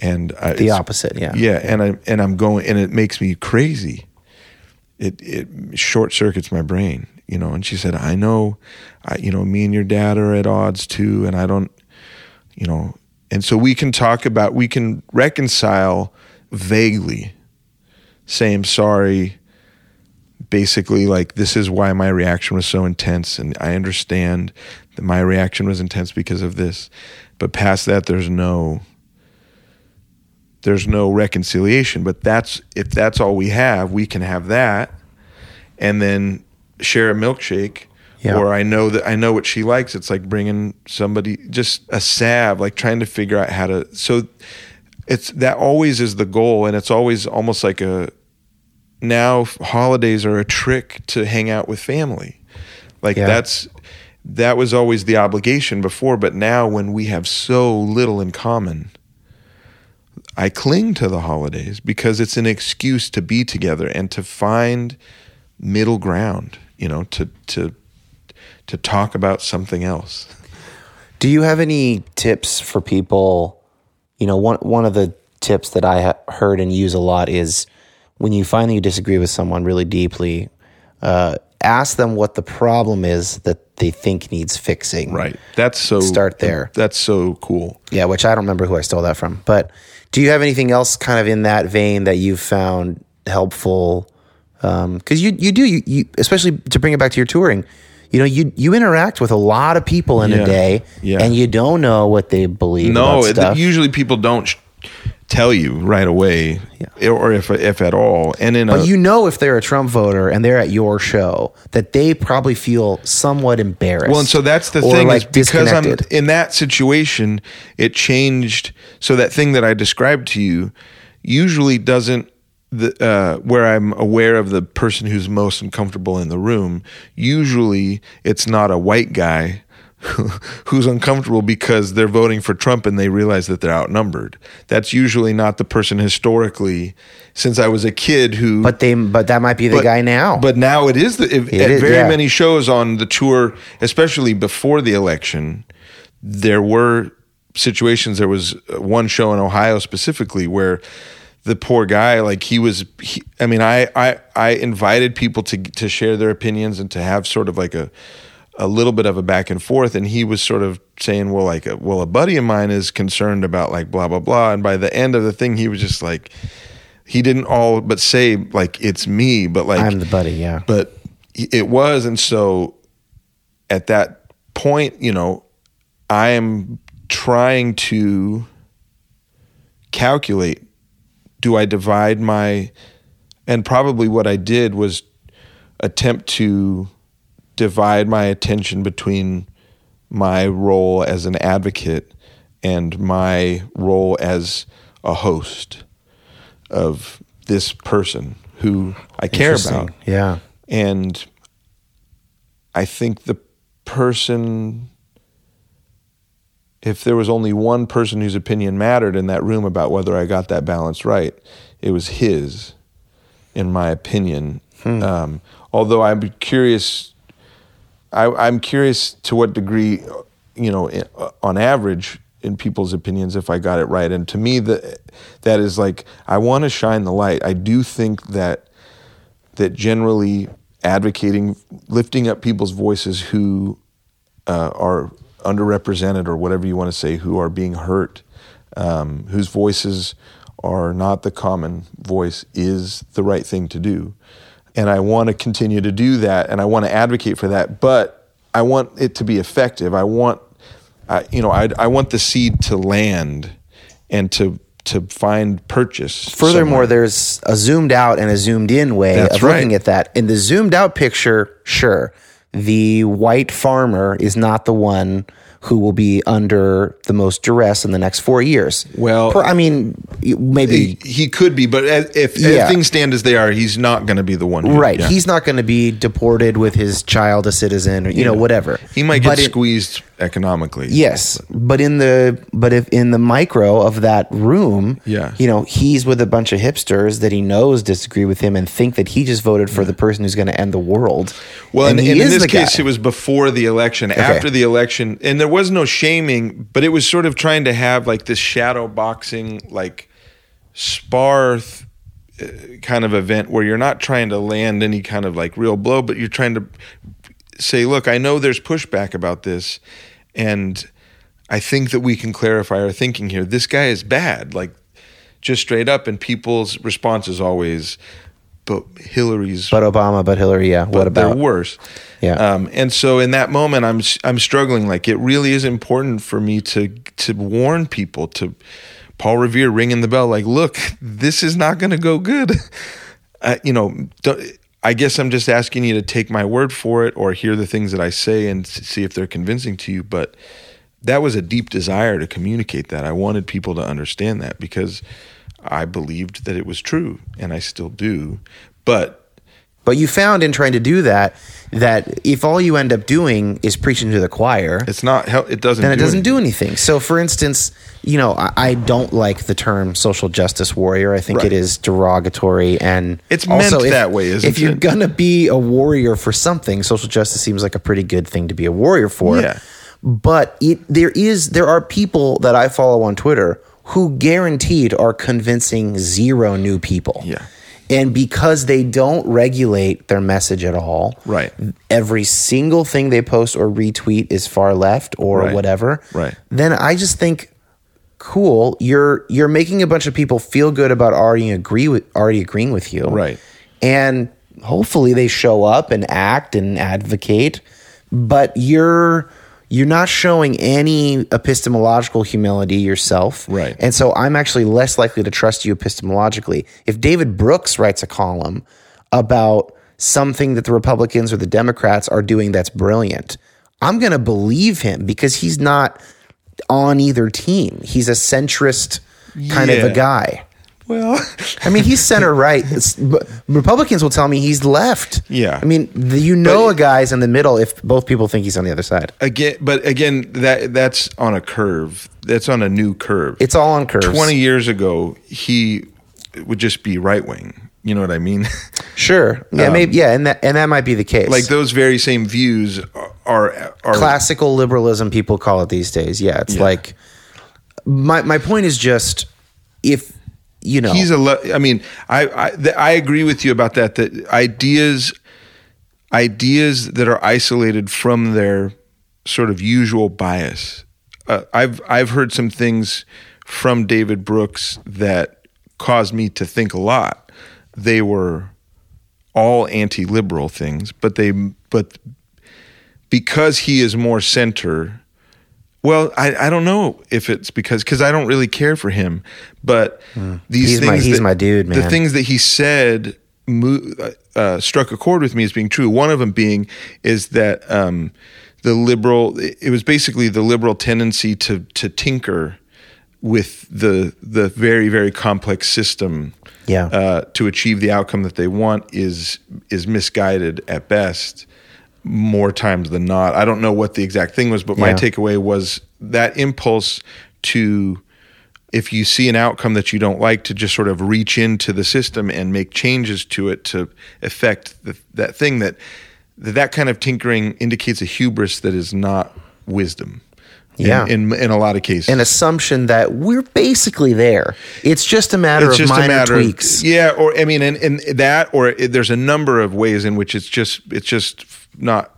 And I, The it's- opposite, yeah. yeah. And I and I'm going, and it makes me crazy. It it short circuits my brain. you know, and she said, I know, I, you know, me and your dad are at odds too, and I don't, you know, and so we can talk about, we can reconcile vaguely, say, I'm sorry, basically, like, this is why my reaction was so intense, and I understand that my reaction was intense because of this. But past that, there's no, there's no reconciliation. But that's, if that's all we have, we can have that and then share a milkshake. Yeah. Or I know that I know what she likes. It's like bringing somebody just a salve, like trying to figure out how to. So it's that always is the goal, and it's always almost like a. Now holidays are a trick to hang out with family, like Yeah. that's that was always the obligation before, but now when we have so little in common, I cling to the holidays because it's an excuse to be together and to find middle ground, you know, to to to talk about something else. Do you have any tips for people? You know, one one of the tips that I ha- heard and use a lot is when you find that you disagree with someone really deeply, uh, ask them what the problem is that they think needs fixing. Right. That's so Start there. That's so cool. Yeah, which I don't remember who I stole that from. But do you have anything else kind of in that vein that you've found helpful? Because you you do you, you especially to bring it back to your touring. You know, you you interact with a lot of people in Yeah. a day, Yeah. and you don't know what they believe. No, it, usually people don't sh- tell you right away, or if if at all. And in a But you know if they're a Trump voter and they're at your show that they probably feel somewhat embarrassed. Well, and so that's the thing like is because I'm in that situation, it changed. So that thing that I described to you usually doesn't. The, uh, where I'm aware of the person who's most uncomfortable in the room, usually it's not a white guy who's uncomfortable because they're voting for Trump and they realize that they're outnumbered. That's usually not the person historically, since I was a kid who But they but that might be the but- guy now. But now it is the if, It at is, very yeah. many shows on the tour, especially before the election, there were situations. There was one show in Ohio specifically where the poor guy, like he was. He, I mean, I, I I invited people to to share their opinions and to have sort of like a a little bit of a back and forth, and he was sort of saying, "Well, like, uh, well, a buddy of mine is concerned about like blah blah blah," and by the end of the thing, he was just like. He didn't all but say like it's me, but like I'm the buddy, yeah. but it was and so at that point you know i am trying to calculate do i divide my and probably what i did was attempt to divide my attention between my role as an advocate and my role as a host of this person who I care about. Yeah. And I think the person, if there was only one person whose opinion mattered in that room about whether I got that balance right, it was his, in my opinion. Um, although I'm curious, I, I'm curious to what degree, you know, in, on average, in people's opinions, if I got it right. And to me, the, that is like I want to shine the light. I do think that that generally advocating, lifting up people's voices who uh, are underrepresented or whatever you want to say, who are being hurt, um, whose voices are not the common voice, is the right thing to do. And I want to continue to do that, and I want to advocate for that. But I want it to be effective. I want, I, you know, I, I want the seed to land and to to find purchase. Furthermore, somewhere. there's a zoomed out and a zoomed in way That's of looking at that. In the zoomed out picture, sure, the white farmer is not the one who will be under the most duress in the next four years. Well- Per- I mean, maybe he, he could be, but as, if, Yeah. if things stand as they are, he's not going to be the one. Who, right. yeah. He's not going to be deported with his child a citizen or you know whatever. he might get But it- squeezed economically. Yes, but in the but if in the micro of that room, Yeah. you know, he's with a bunch of hipsters that he knows disagree with him and think that he just voted for the person who's going to end the world. Well, and, he and in this case, guy. it was before the election. After the election, and there was no shaming, but it was sort of trying to have like this shadow boxing, like spar th- uh, kind of event where you're not trying to land any kind of like real blow, but you're trying to say, look, I know there's pushback about this, and I think that we can clarify our thinking here. This guy is bad, like just straight up. And people's response is always, but Hillary's But Obama, but Hillary, yeah. what but about? they're worse. Yeah. Um, and so in that moment, I'm I'm struggling. Like it really is important for me to to warn people to Paul Revere ringing the bell. Like, look, this is not going to go good. Uh, you know, don't, I guess I'm just asking you to take my word for it, or hear the things that I say and see if they're convincing to you. But that was a deep desire to communicate that. I wanted people to understand that because I believed that it was true, and I still do. But But you found in trying to do that that if all you end up doing is preaching to the choir, it's not. It doesn't. then it do doesn't anything. do anything. So, for instance, you know, I, I don't like the term social justice warrior. I think Right. it is derogatory, and It's also meant if- that way, isn't If you're it? gonna be a warrior for something, social justice seems like a pretty good thing to be a warrior for. Yeah. But it there is there are people that I follow on Twitter who guaranteed are convincing zero new people. Yeah. And because they don't regulate their message at all, Right. Every single thing they post or retweet is far left or Right. whatever. Right. Then I just think, cool, you're you're making a bunch of people feel good about already agree with already agreeing with you. Right. And hopefully they show up and act and advocate, but you're you're not showing any epistemological humility yourself. Right. And so I'm actually less likely to trust you epistemologically. If David Brooks writes a column about something that the Republicans or the Democrats are doing that's brilliant, I'm going to believe him because he's not on either team. He's a centrist kind of a guy. Well, I mean, he's center right. It's- Republicans will tell me he's left. Yeah. I mean, the, you know But- a guy's in the middle if both people think he's on the other side. again, but again, that that's on a curve. That's on a new curve. It's all on curves. Twenty years ago, he would just be right wing. You know what I mean? Sure. Yeah, maybe. Yeah, and that and that might be the case. Um, like those very same views are are, are classical liberalism, people call it these days. Yeah, it's Yeah. like my my point is just if you know. He's a le- i mean i I, I agree with you about that that ideas ideas that are isolated from their sort of usual bias. Uh, i've i've heard some things from david brooks that caused me to think a lot. They were all anti-liberal things but they but because he is more center well, I, I don't know if it's because because I don't really care for him, but these He's things my- he's that- my dude, man. The things that he said mo- uh, struck a chord with me as being true. One of them being is that um, the liberal it was basically the liberal tendency to to tinker with the the very very complex system Yeah. uh, to achieve the outcome that they want is is misguided at best more times than not. I don't know what the exact thing was, but my takeaway was that impulse to if you see an outcome that you don't like to just sort of reach into the system and make changes to it to affect the, that thing that that that kind of tinkering indicates a hubris that is not wisdom. in- Yeah. in, in a lot of cases. an assumption that we're basically there. It's just a matter it's of minor a matter tweaks. of yeah or i mean and, and that or it, there's a number of ways in which it's just it's just not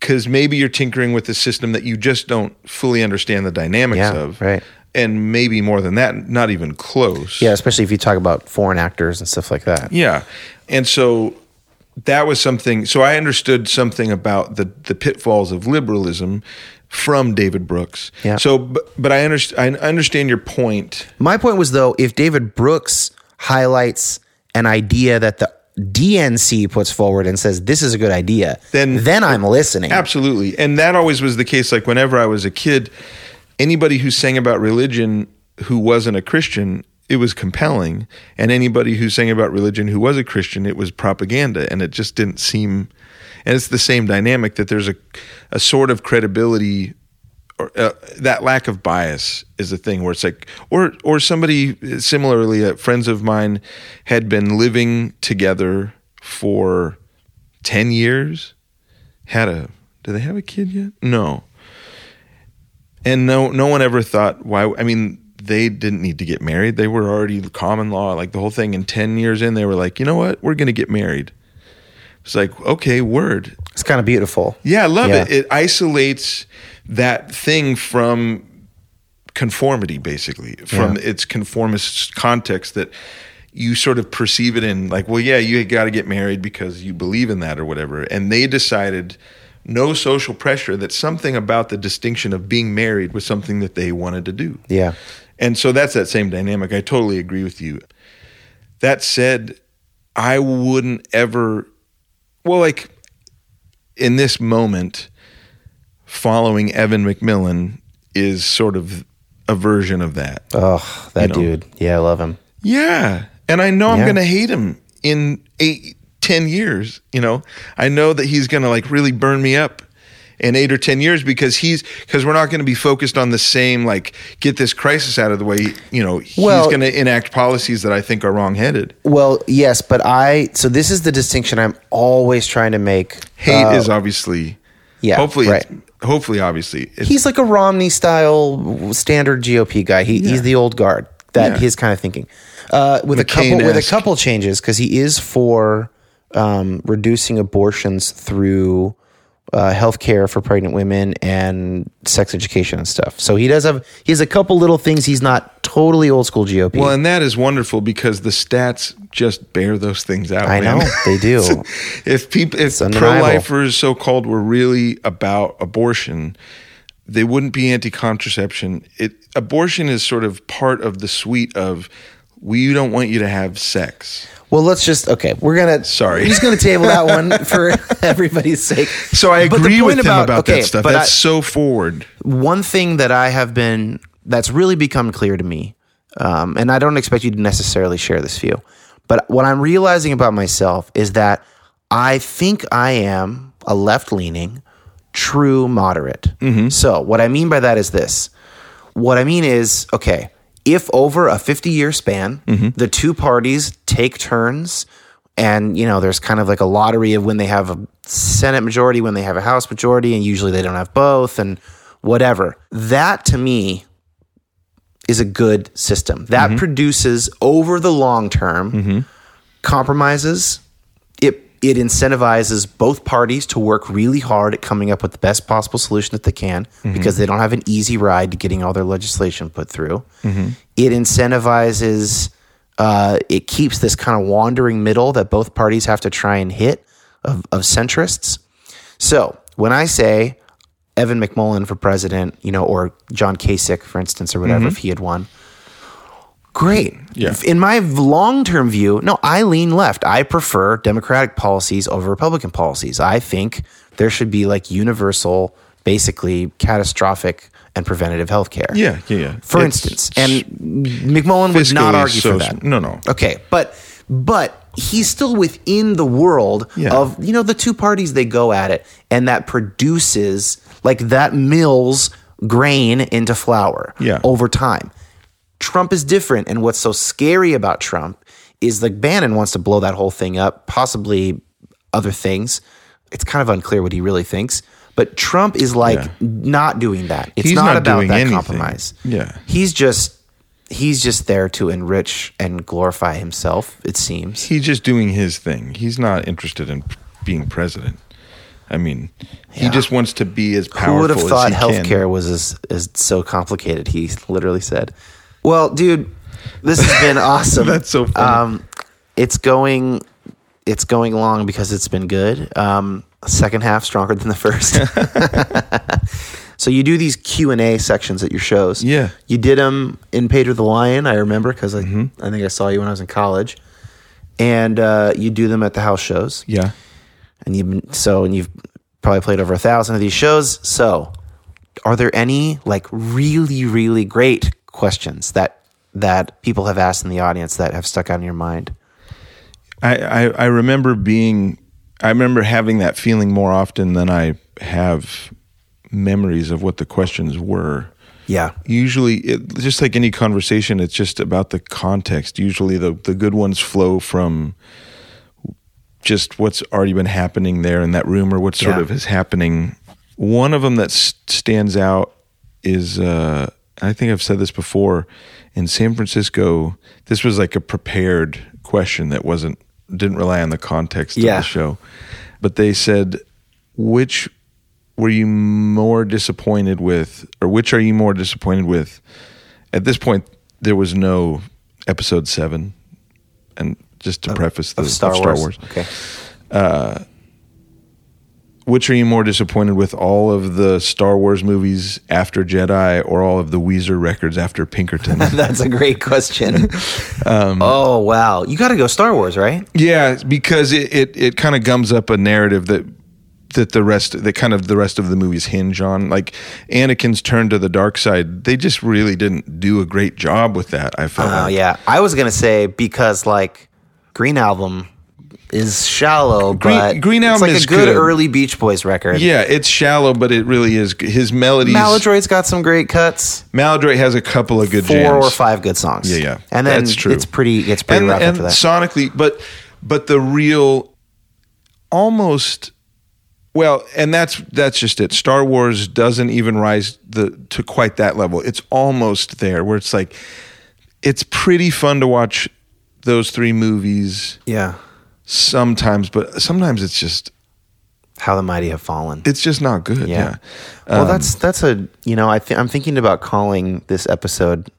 because maybe you're tinkering with a system that you just don't fully understand the dynamics Yeah, of right. and maybe more than that not even close yeah, especially if you talk about foreign actors and stuff like that. yeah and so that was something so i understood something about the the pitfalls of liberalism from david brooks Yeah. so but, but i understand i understand your point My point was though, if David Brooks highlights an idea that the DNC puts forward and says this is a good idea, Then- then I'm listening. Absolutely. And that always was the case. Like whenever I was a kid, anybody who sang about religion who wasn't a Christian, it was compelling. And anybody who sang about religion who was a Christian, it was propaganda. And it just didn't seem, and it's the same dynamic that there's a, a sort of credibility or uh, that lack of bias is the thing where it's like, or or somebody similarly, uh, friends of mine had been living together for ten years, had a do they have a kid yet? No, and no no one ever thought why. I mean, they didn't need to get married; they were already common law, like the whole thing. And ten years in, they were like, you know what, we're going to get married. It's like, okay, word. It's kind of beautiful. Yeah, I love Yeah. it. It isolates that thing from conformity, basically, from Yeah. its conformist context that you sort of perceive it in like, well, yeah, you got to get married because you believe in that or whatever. And they decided no social pressure that something about the distinction of being married was something that they wanted to do. Yeah. And so that's that same dynamic. I totally agree with you. That said, I wouldn't ever, well, like in this moment, following Evan McMullin is sort of a version of that. Oh, that You know. dude. Yeah, I love him. Yeah. And I know I'm going to hate him in eight, ten years. You know, I know that he's going to like really burn me up in eight or 10 years because he's, because we're not going to be focused on the same, like, get this crisis out of the way. You know, he's Well- going to enact policies that I think are wrongheaded. Well, yes, but I so this is the distinction I'm always trying to make. Hate Uh, is obviously, yeah, hopefully, right. hopefully, obviously, he's like a Romney style standard GOP guy. He, He's the old guard. That Yeah. his kind of thinking. Uh, with a couple with a couple changes because he is for um, reducing abortions through uh, health care for pregnant women and sex education and stuff. So he does have he has a couple little things. He's not totally old school GOP. well, and that is wonderful because the stats just bear those things out. I man. know they do. if people if pro-lifers so called were really about abortion they wouldn't be anti-contraception it abortion is sort of part of the suite of we don't want you to have sex Well, let's just okay. We're gonna Sorry. We're just gonna table that one for everybody's sake. so i agree with point him about okay, that stuff that's I- so forward one thing that I have been that's really become clear to me, um, and I don't expect you to necessarily share this view, but what I'm realizing about myself is that I think I am a left leaning, true moderate. Mm-hmm. So what I mean by that is this. What I mean is, okay, if over a 50 year span, mm-hmm. the two parties take turns and, you know, there's kind of like a lottery of when they have a Senate majority, when they have a House majority, and usually they don't have both and whatever. That to me is a good system. That mm-hmm. produces over the long term mm-hmm. compromises. It it incentivizes both parties to work really hard at coming up with the best possible solution that they can mm-hmm. because they don't have an easy ride to getting all their legislation put through. It incentivizes. Uh, it keeps this kind of wandering middle that both parties have to try and hit of, of centrists. So when I say Evan McMullin for president, you know, or John Kasich, for instance, or whatever, mm-hmm. if he had won, great. Yeah. In my long term view, no, I lean left. I prefer Democratic policies over Republican policies. I think there should be like universal, basically catastrophic and preventative health care. yeah yeah yeah For It's instance, and McMullin would not argue so- for that. no no Okay, but but he's still within the world Yeah. of you know the two parties they go at it, and that produces like that mills grain into flour Yeah. over time. Trump is different, and what's so scary about Trump is like Bannon wants to blow that whole thing up, possibly other things. It's kind of unclear what he really thinks. But Trump is like Yeah. not doing that. It's not, not about that anything. compromise. Yeah. He's just he's just there to enrich and glorify himself, it seems. he's just doing his thing he's not interested in being president i mean he Yeah. just wants to be as powerful Who would have as thought he can. healthcare was as, as so complicated? He literally said. Well, dude, this has been awesome. That's so funny. Um, it's going it's going long because it's been good. Um, second half stronger than the first. so you do these Q and A sections at your shows. Yeah. you did them in Pedro the Lion. I remember because I Mm-hmm. I think I saw you when I was in college, and uh, you do them at the house shows yeah and you've been so and you've probably played over a thousand of these shows. So, are there any like really really great questions that that people have asked in the audience that have stuck out in your mind? I, I, I remember being I remember having that feeling more often than I have memories of what the questions were. Yeah, Usually, it, just like any conversation, it's just about the context. Usually, the the good ones flow from just what's already been happening there in that room, or what sort Yeah. of is happening. One of them that stands out is uh, I think I've said this before in San Francisco. This was like a prepared question that wasn't didn't rely on the context Yeah. of the show. But they said, which were you more disappointed with, or which are you more disappointed with? At this point, there was no episode seven, and just to preface the Of Star, of Wars. Okay. which are you more disappointed with? All of the Star Wars movies after Jedi, or all of the Weezer records after Pinkerton? That's a great question. Um, oh wow, you got to go Star Wars, right? Yeah, because it it, it kind of gums up a narrative that that the rest that kind of the rest of the movies hinge on. Like Anakin's turn to the dark side, they just really didn't do a great job with that. I felt Oh like. yeah, I was gonna say because like Green Album is shallow, Green- but Green Album like is a good, good. early Beach Boys record. Yeah, it's shallow, but it really is. His melodies. Maladroit's got some great cuts. Maladroit has a couple of good Four jams. or five good songs. Yeah, yeah. and then That's true. it's pretty. It's pretty and, rough and after that. sonically, but but the real, almost, well, and that's that's just it. Star Wars doesn't even rise the to quite that level. It's almost there, where it's like, it's pretty fun to watch those three movies yeah, sometimes, but sometimes it's just How the Mighty Have Fallen. it's just not good. Yeah. Yeah. well, that's that's a you know I th- I'm thinking about calling this episode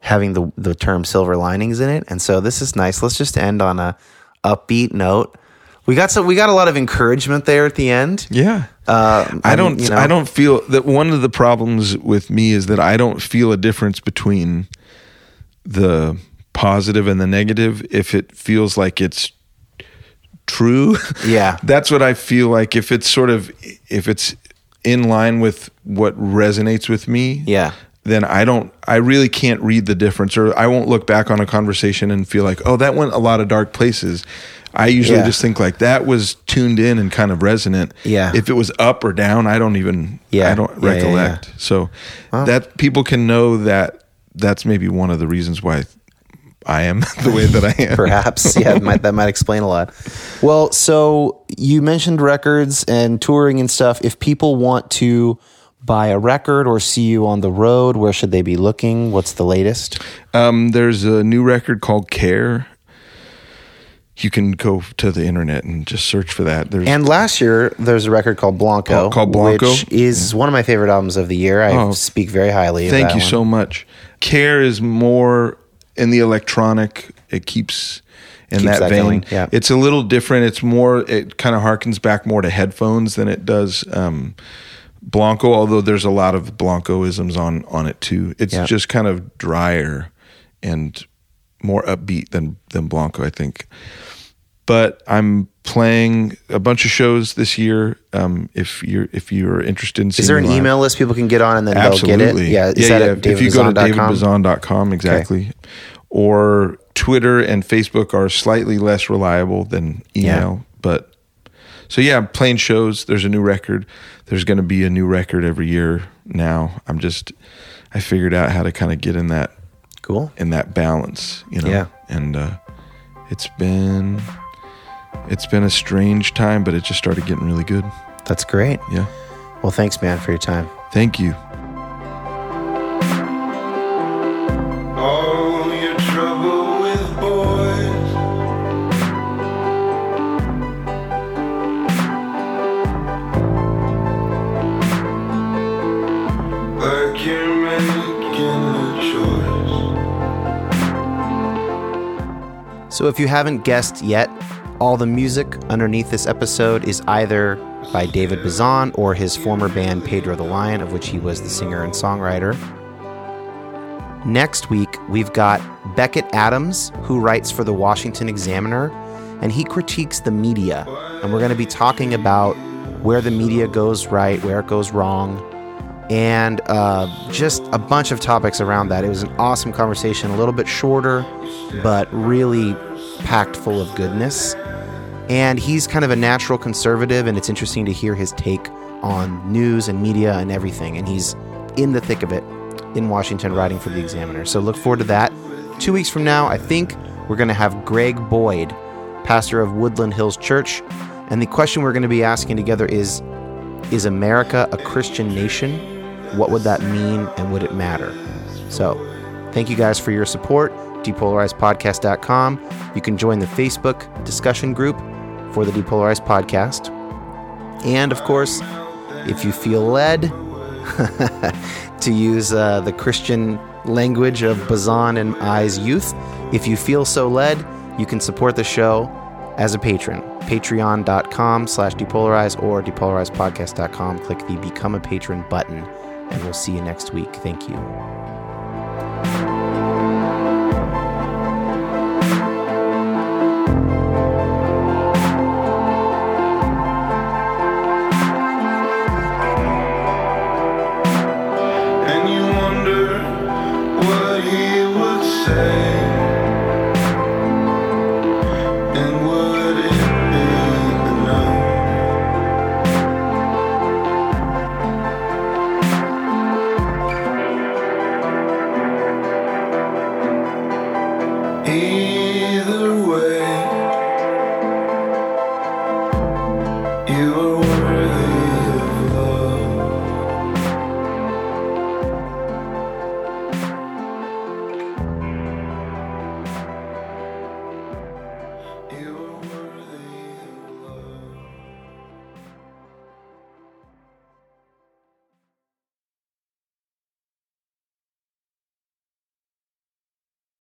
having the the term silver linings in it, and so this is nice. Let's just end on a upbeat note. We got some. We got a lot of encouragement there at the end. Yeah. Uh, I I'm- don't. you know- I don't feel that one of the problems with me is that I don't feel a difference between the positive and the negative. If it feels like it's true, Yeah. that's what I feel like. If it's sort of, if it's in line with what resonates with me, Yeah. then I don't. I really can't read the difference, or I won't look back on a conversation and feel like, oh, that went a lot of dark places. I usually Yeah. just think like that was tuned in and kind of resonant. Yeah. If it was up or down, I don't even. Yeah. I don't Yeah, yeah, recollect. So that people can know that that's maybe one of the reasons why I am the way that I am. Perhaps, yeah, might, that might explain a lot. Well, so you mentioned records and touring and stuff. If people want to buy a record or see you on the road, where should they be looking? What's the latest? Um, there's a new record called Care. You can go to the internet and just search for that. There's And last year, there's a record called Blanco, called Blanco? which is one of my favorite albums of the year. I Oh. speak very highly. of Thank you one. so much. Care is more in the electronic. It keeps in Keeps that, that vein. going, yeah. It's a little different. It's more. It kind of harkens back more to headphones than it does um, Blanco. Although there's a lot of Blancoisms on on it too. It's Yeah. just kind of drier and more upbeat than than Blanco, I think. But I'm playing a bunch of shows this year. Um, if you're if you're interested in, seeing Is there an live. email list people can get on and then Absolutely. they'll get it? Yeah, is yeah, that yeah. if you go to davidbazan.com, exactly. Or Twitter and Facebook are slightly less reliable than email. But so yeah, I'm playing shows. There's a new record. There's going to be a new record every year now. I'm just, I figured out how to kind of get in that Cool. in that balance, you know. Yeah. And uh, it's been it's been a strange time, but it just started getting really good. That's great. Yeah. Well, thanks, man, for your time. Thank you. All your trouble with boys. Like you're making a choice. So, if you haven't guessed yet, all the music underneath this episode is either by David Bazan or his former band Pedro the Lion, of which he was the singer and songwriter. Next week, we've got Becket Adams, who writes for the Washington Examiner, and he critiques the media. And we're going to be talking about where the media goes right, where it goes wrong, and uh, just a bunch of topics around that. It was an awesome conversation, a little bit shorter, but really packed full of goodness. And he's kind of a natural conservative, and it's interesting to hear his take on news and media and everything. And he's in the thick of it in Washington writing for the Examiner. So look forward to that. Two weeks from now, I think we're going to have Greg Boyd, pastor of Woodland Hills Church. And the question we're going to be asking together is Is America a Christian nation? What would that mean and would it matter? So, thank you guys for your support. depolarizedpodcast.com. You can join the Facebook discussion group for the Depolarized Podcast. And of course, if you feel led to use uh, the Christian language of Bazan and I's youth, if you feel so led, you can support the show as a patron. Patreon.com slash depolarize or depolarizedpodcast.com. Click the Become a Patron button, and we'll see you next week. Thank you.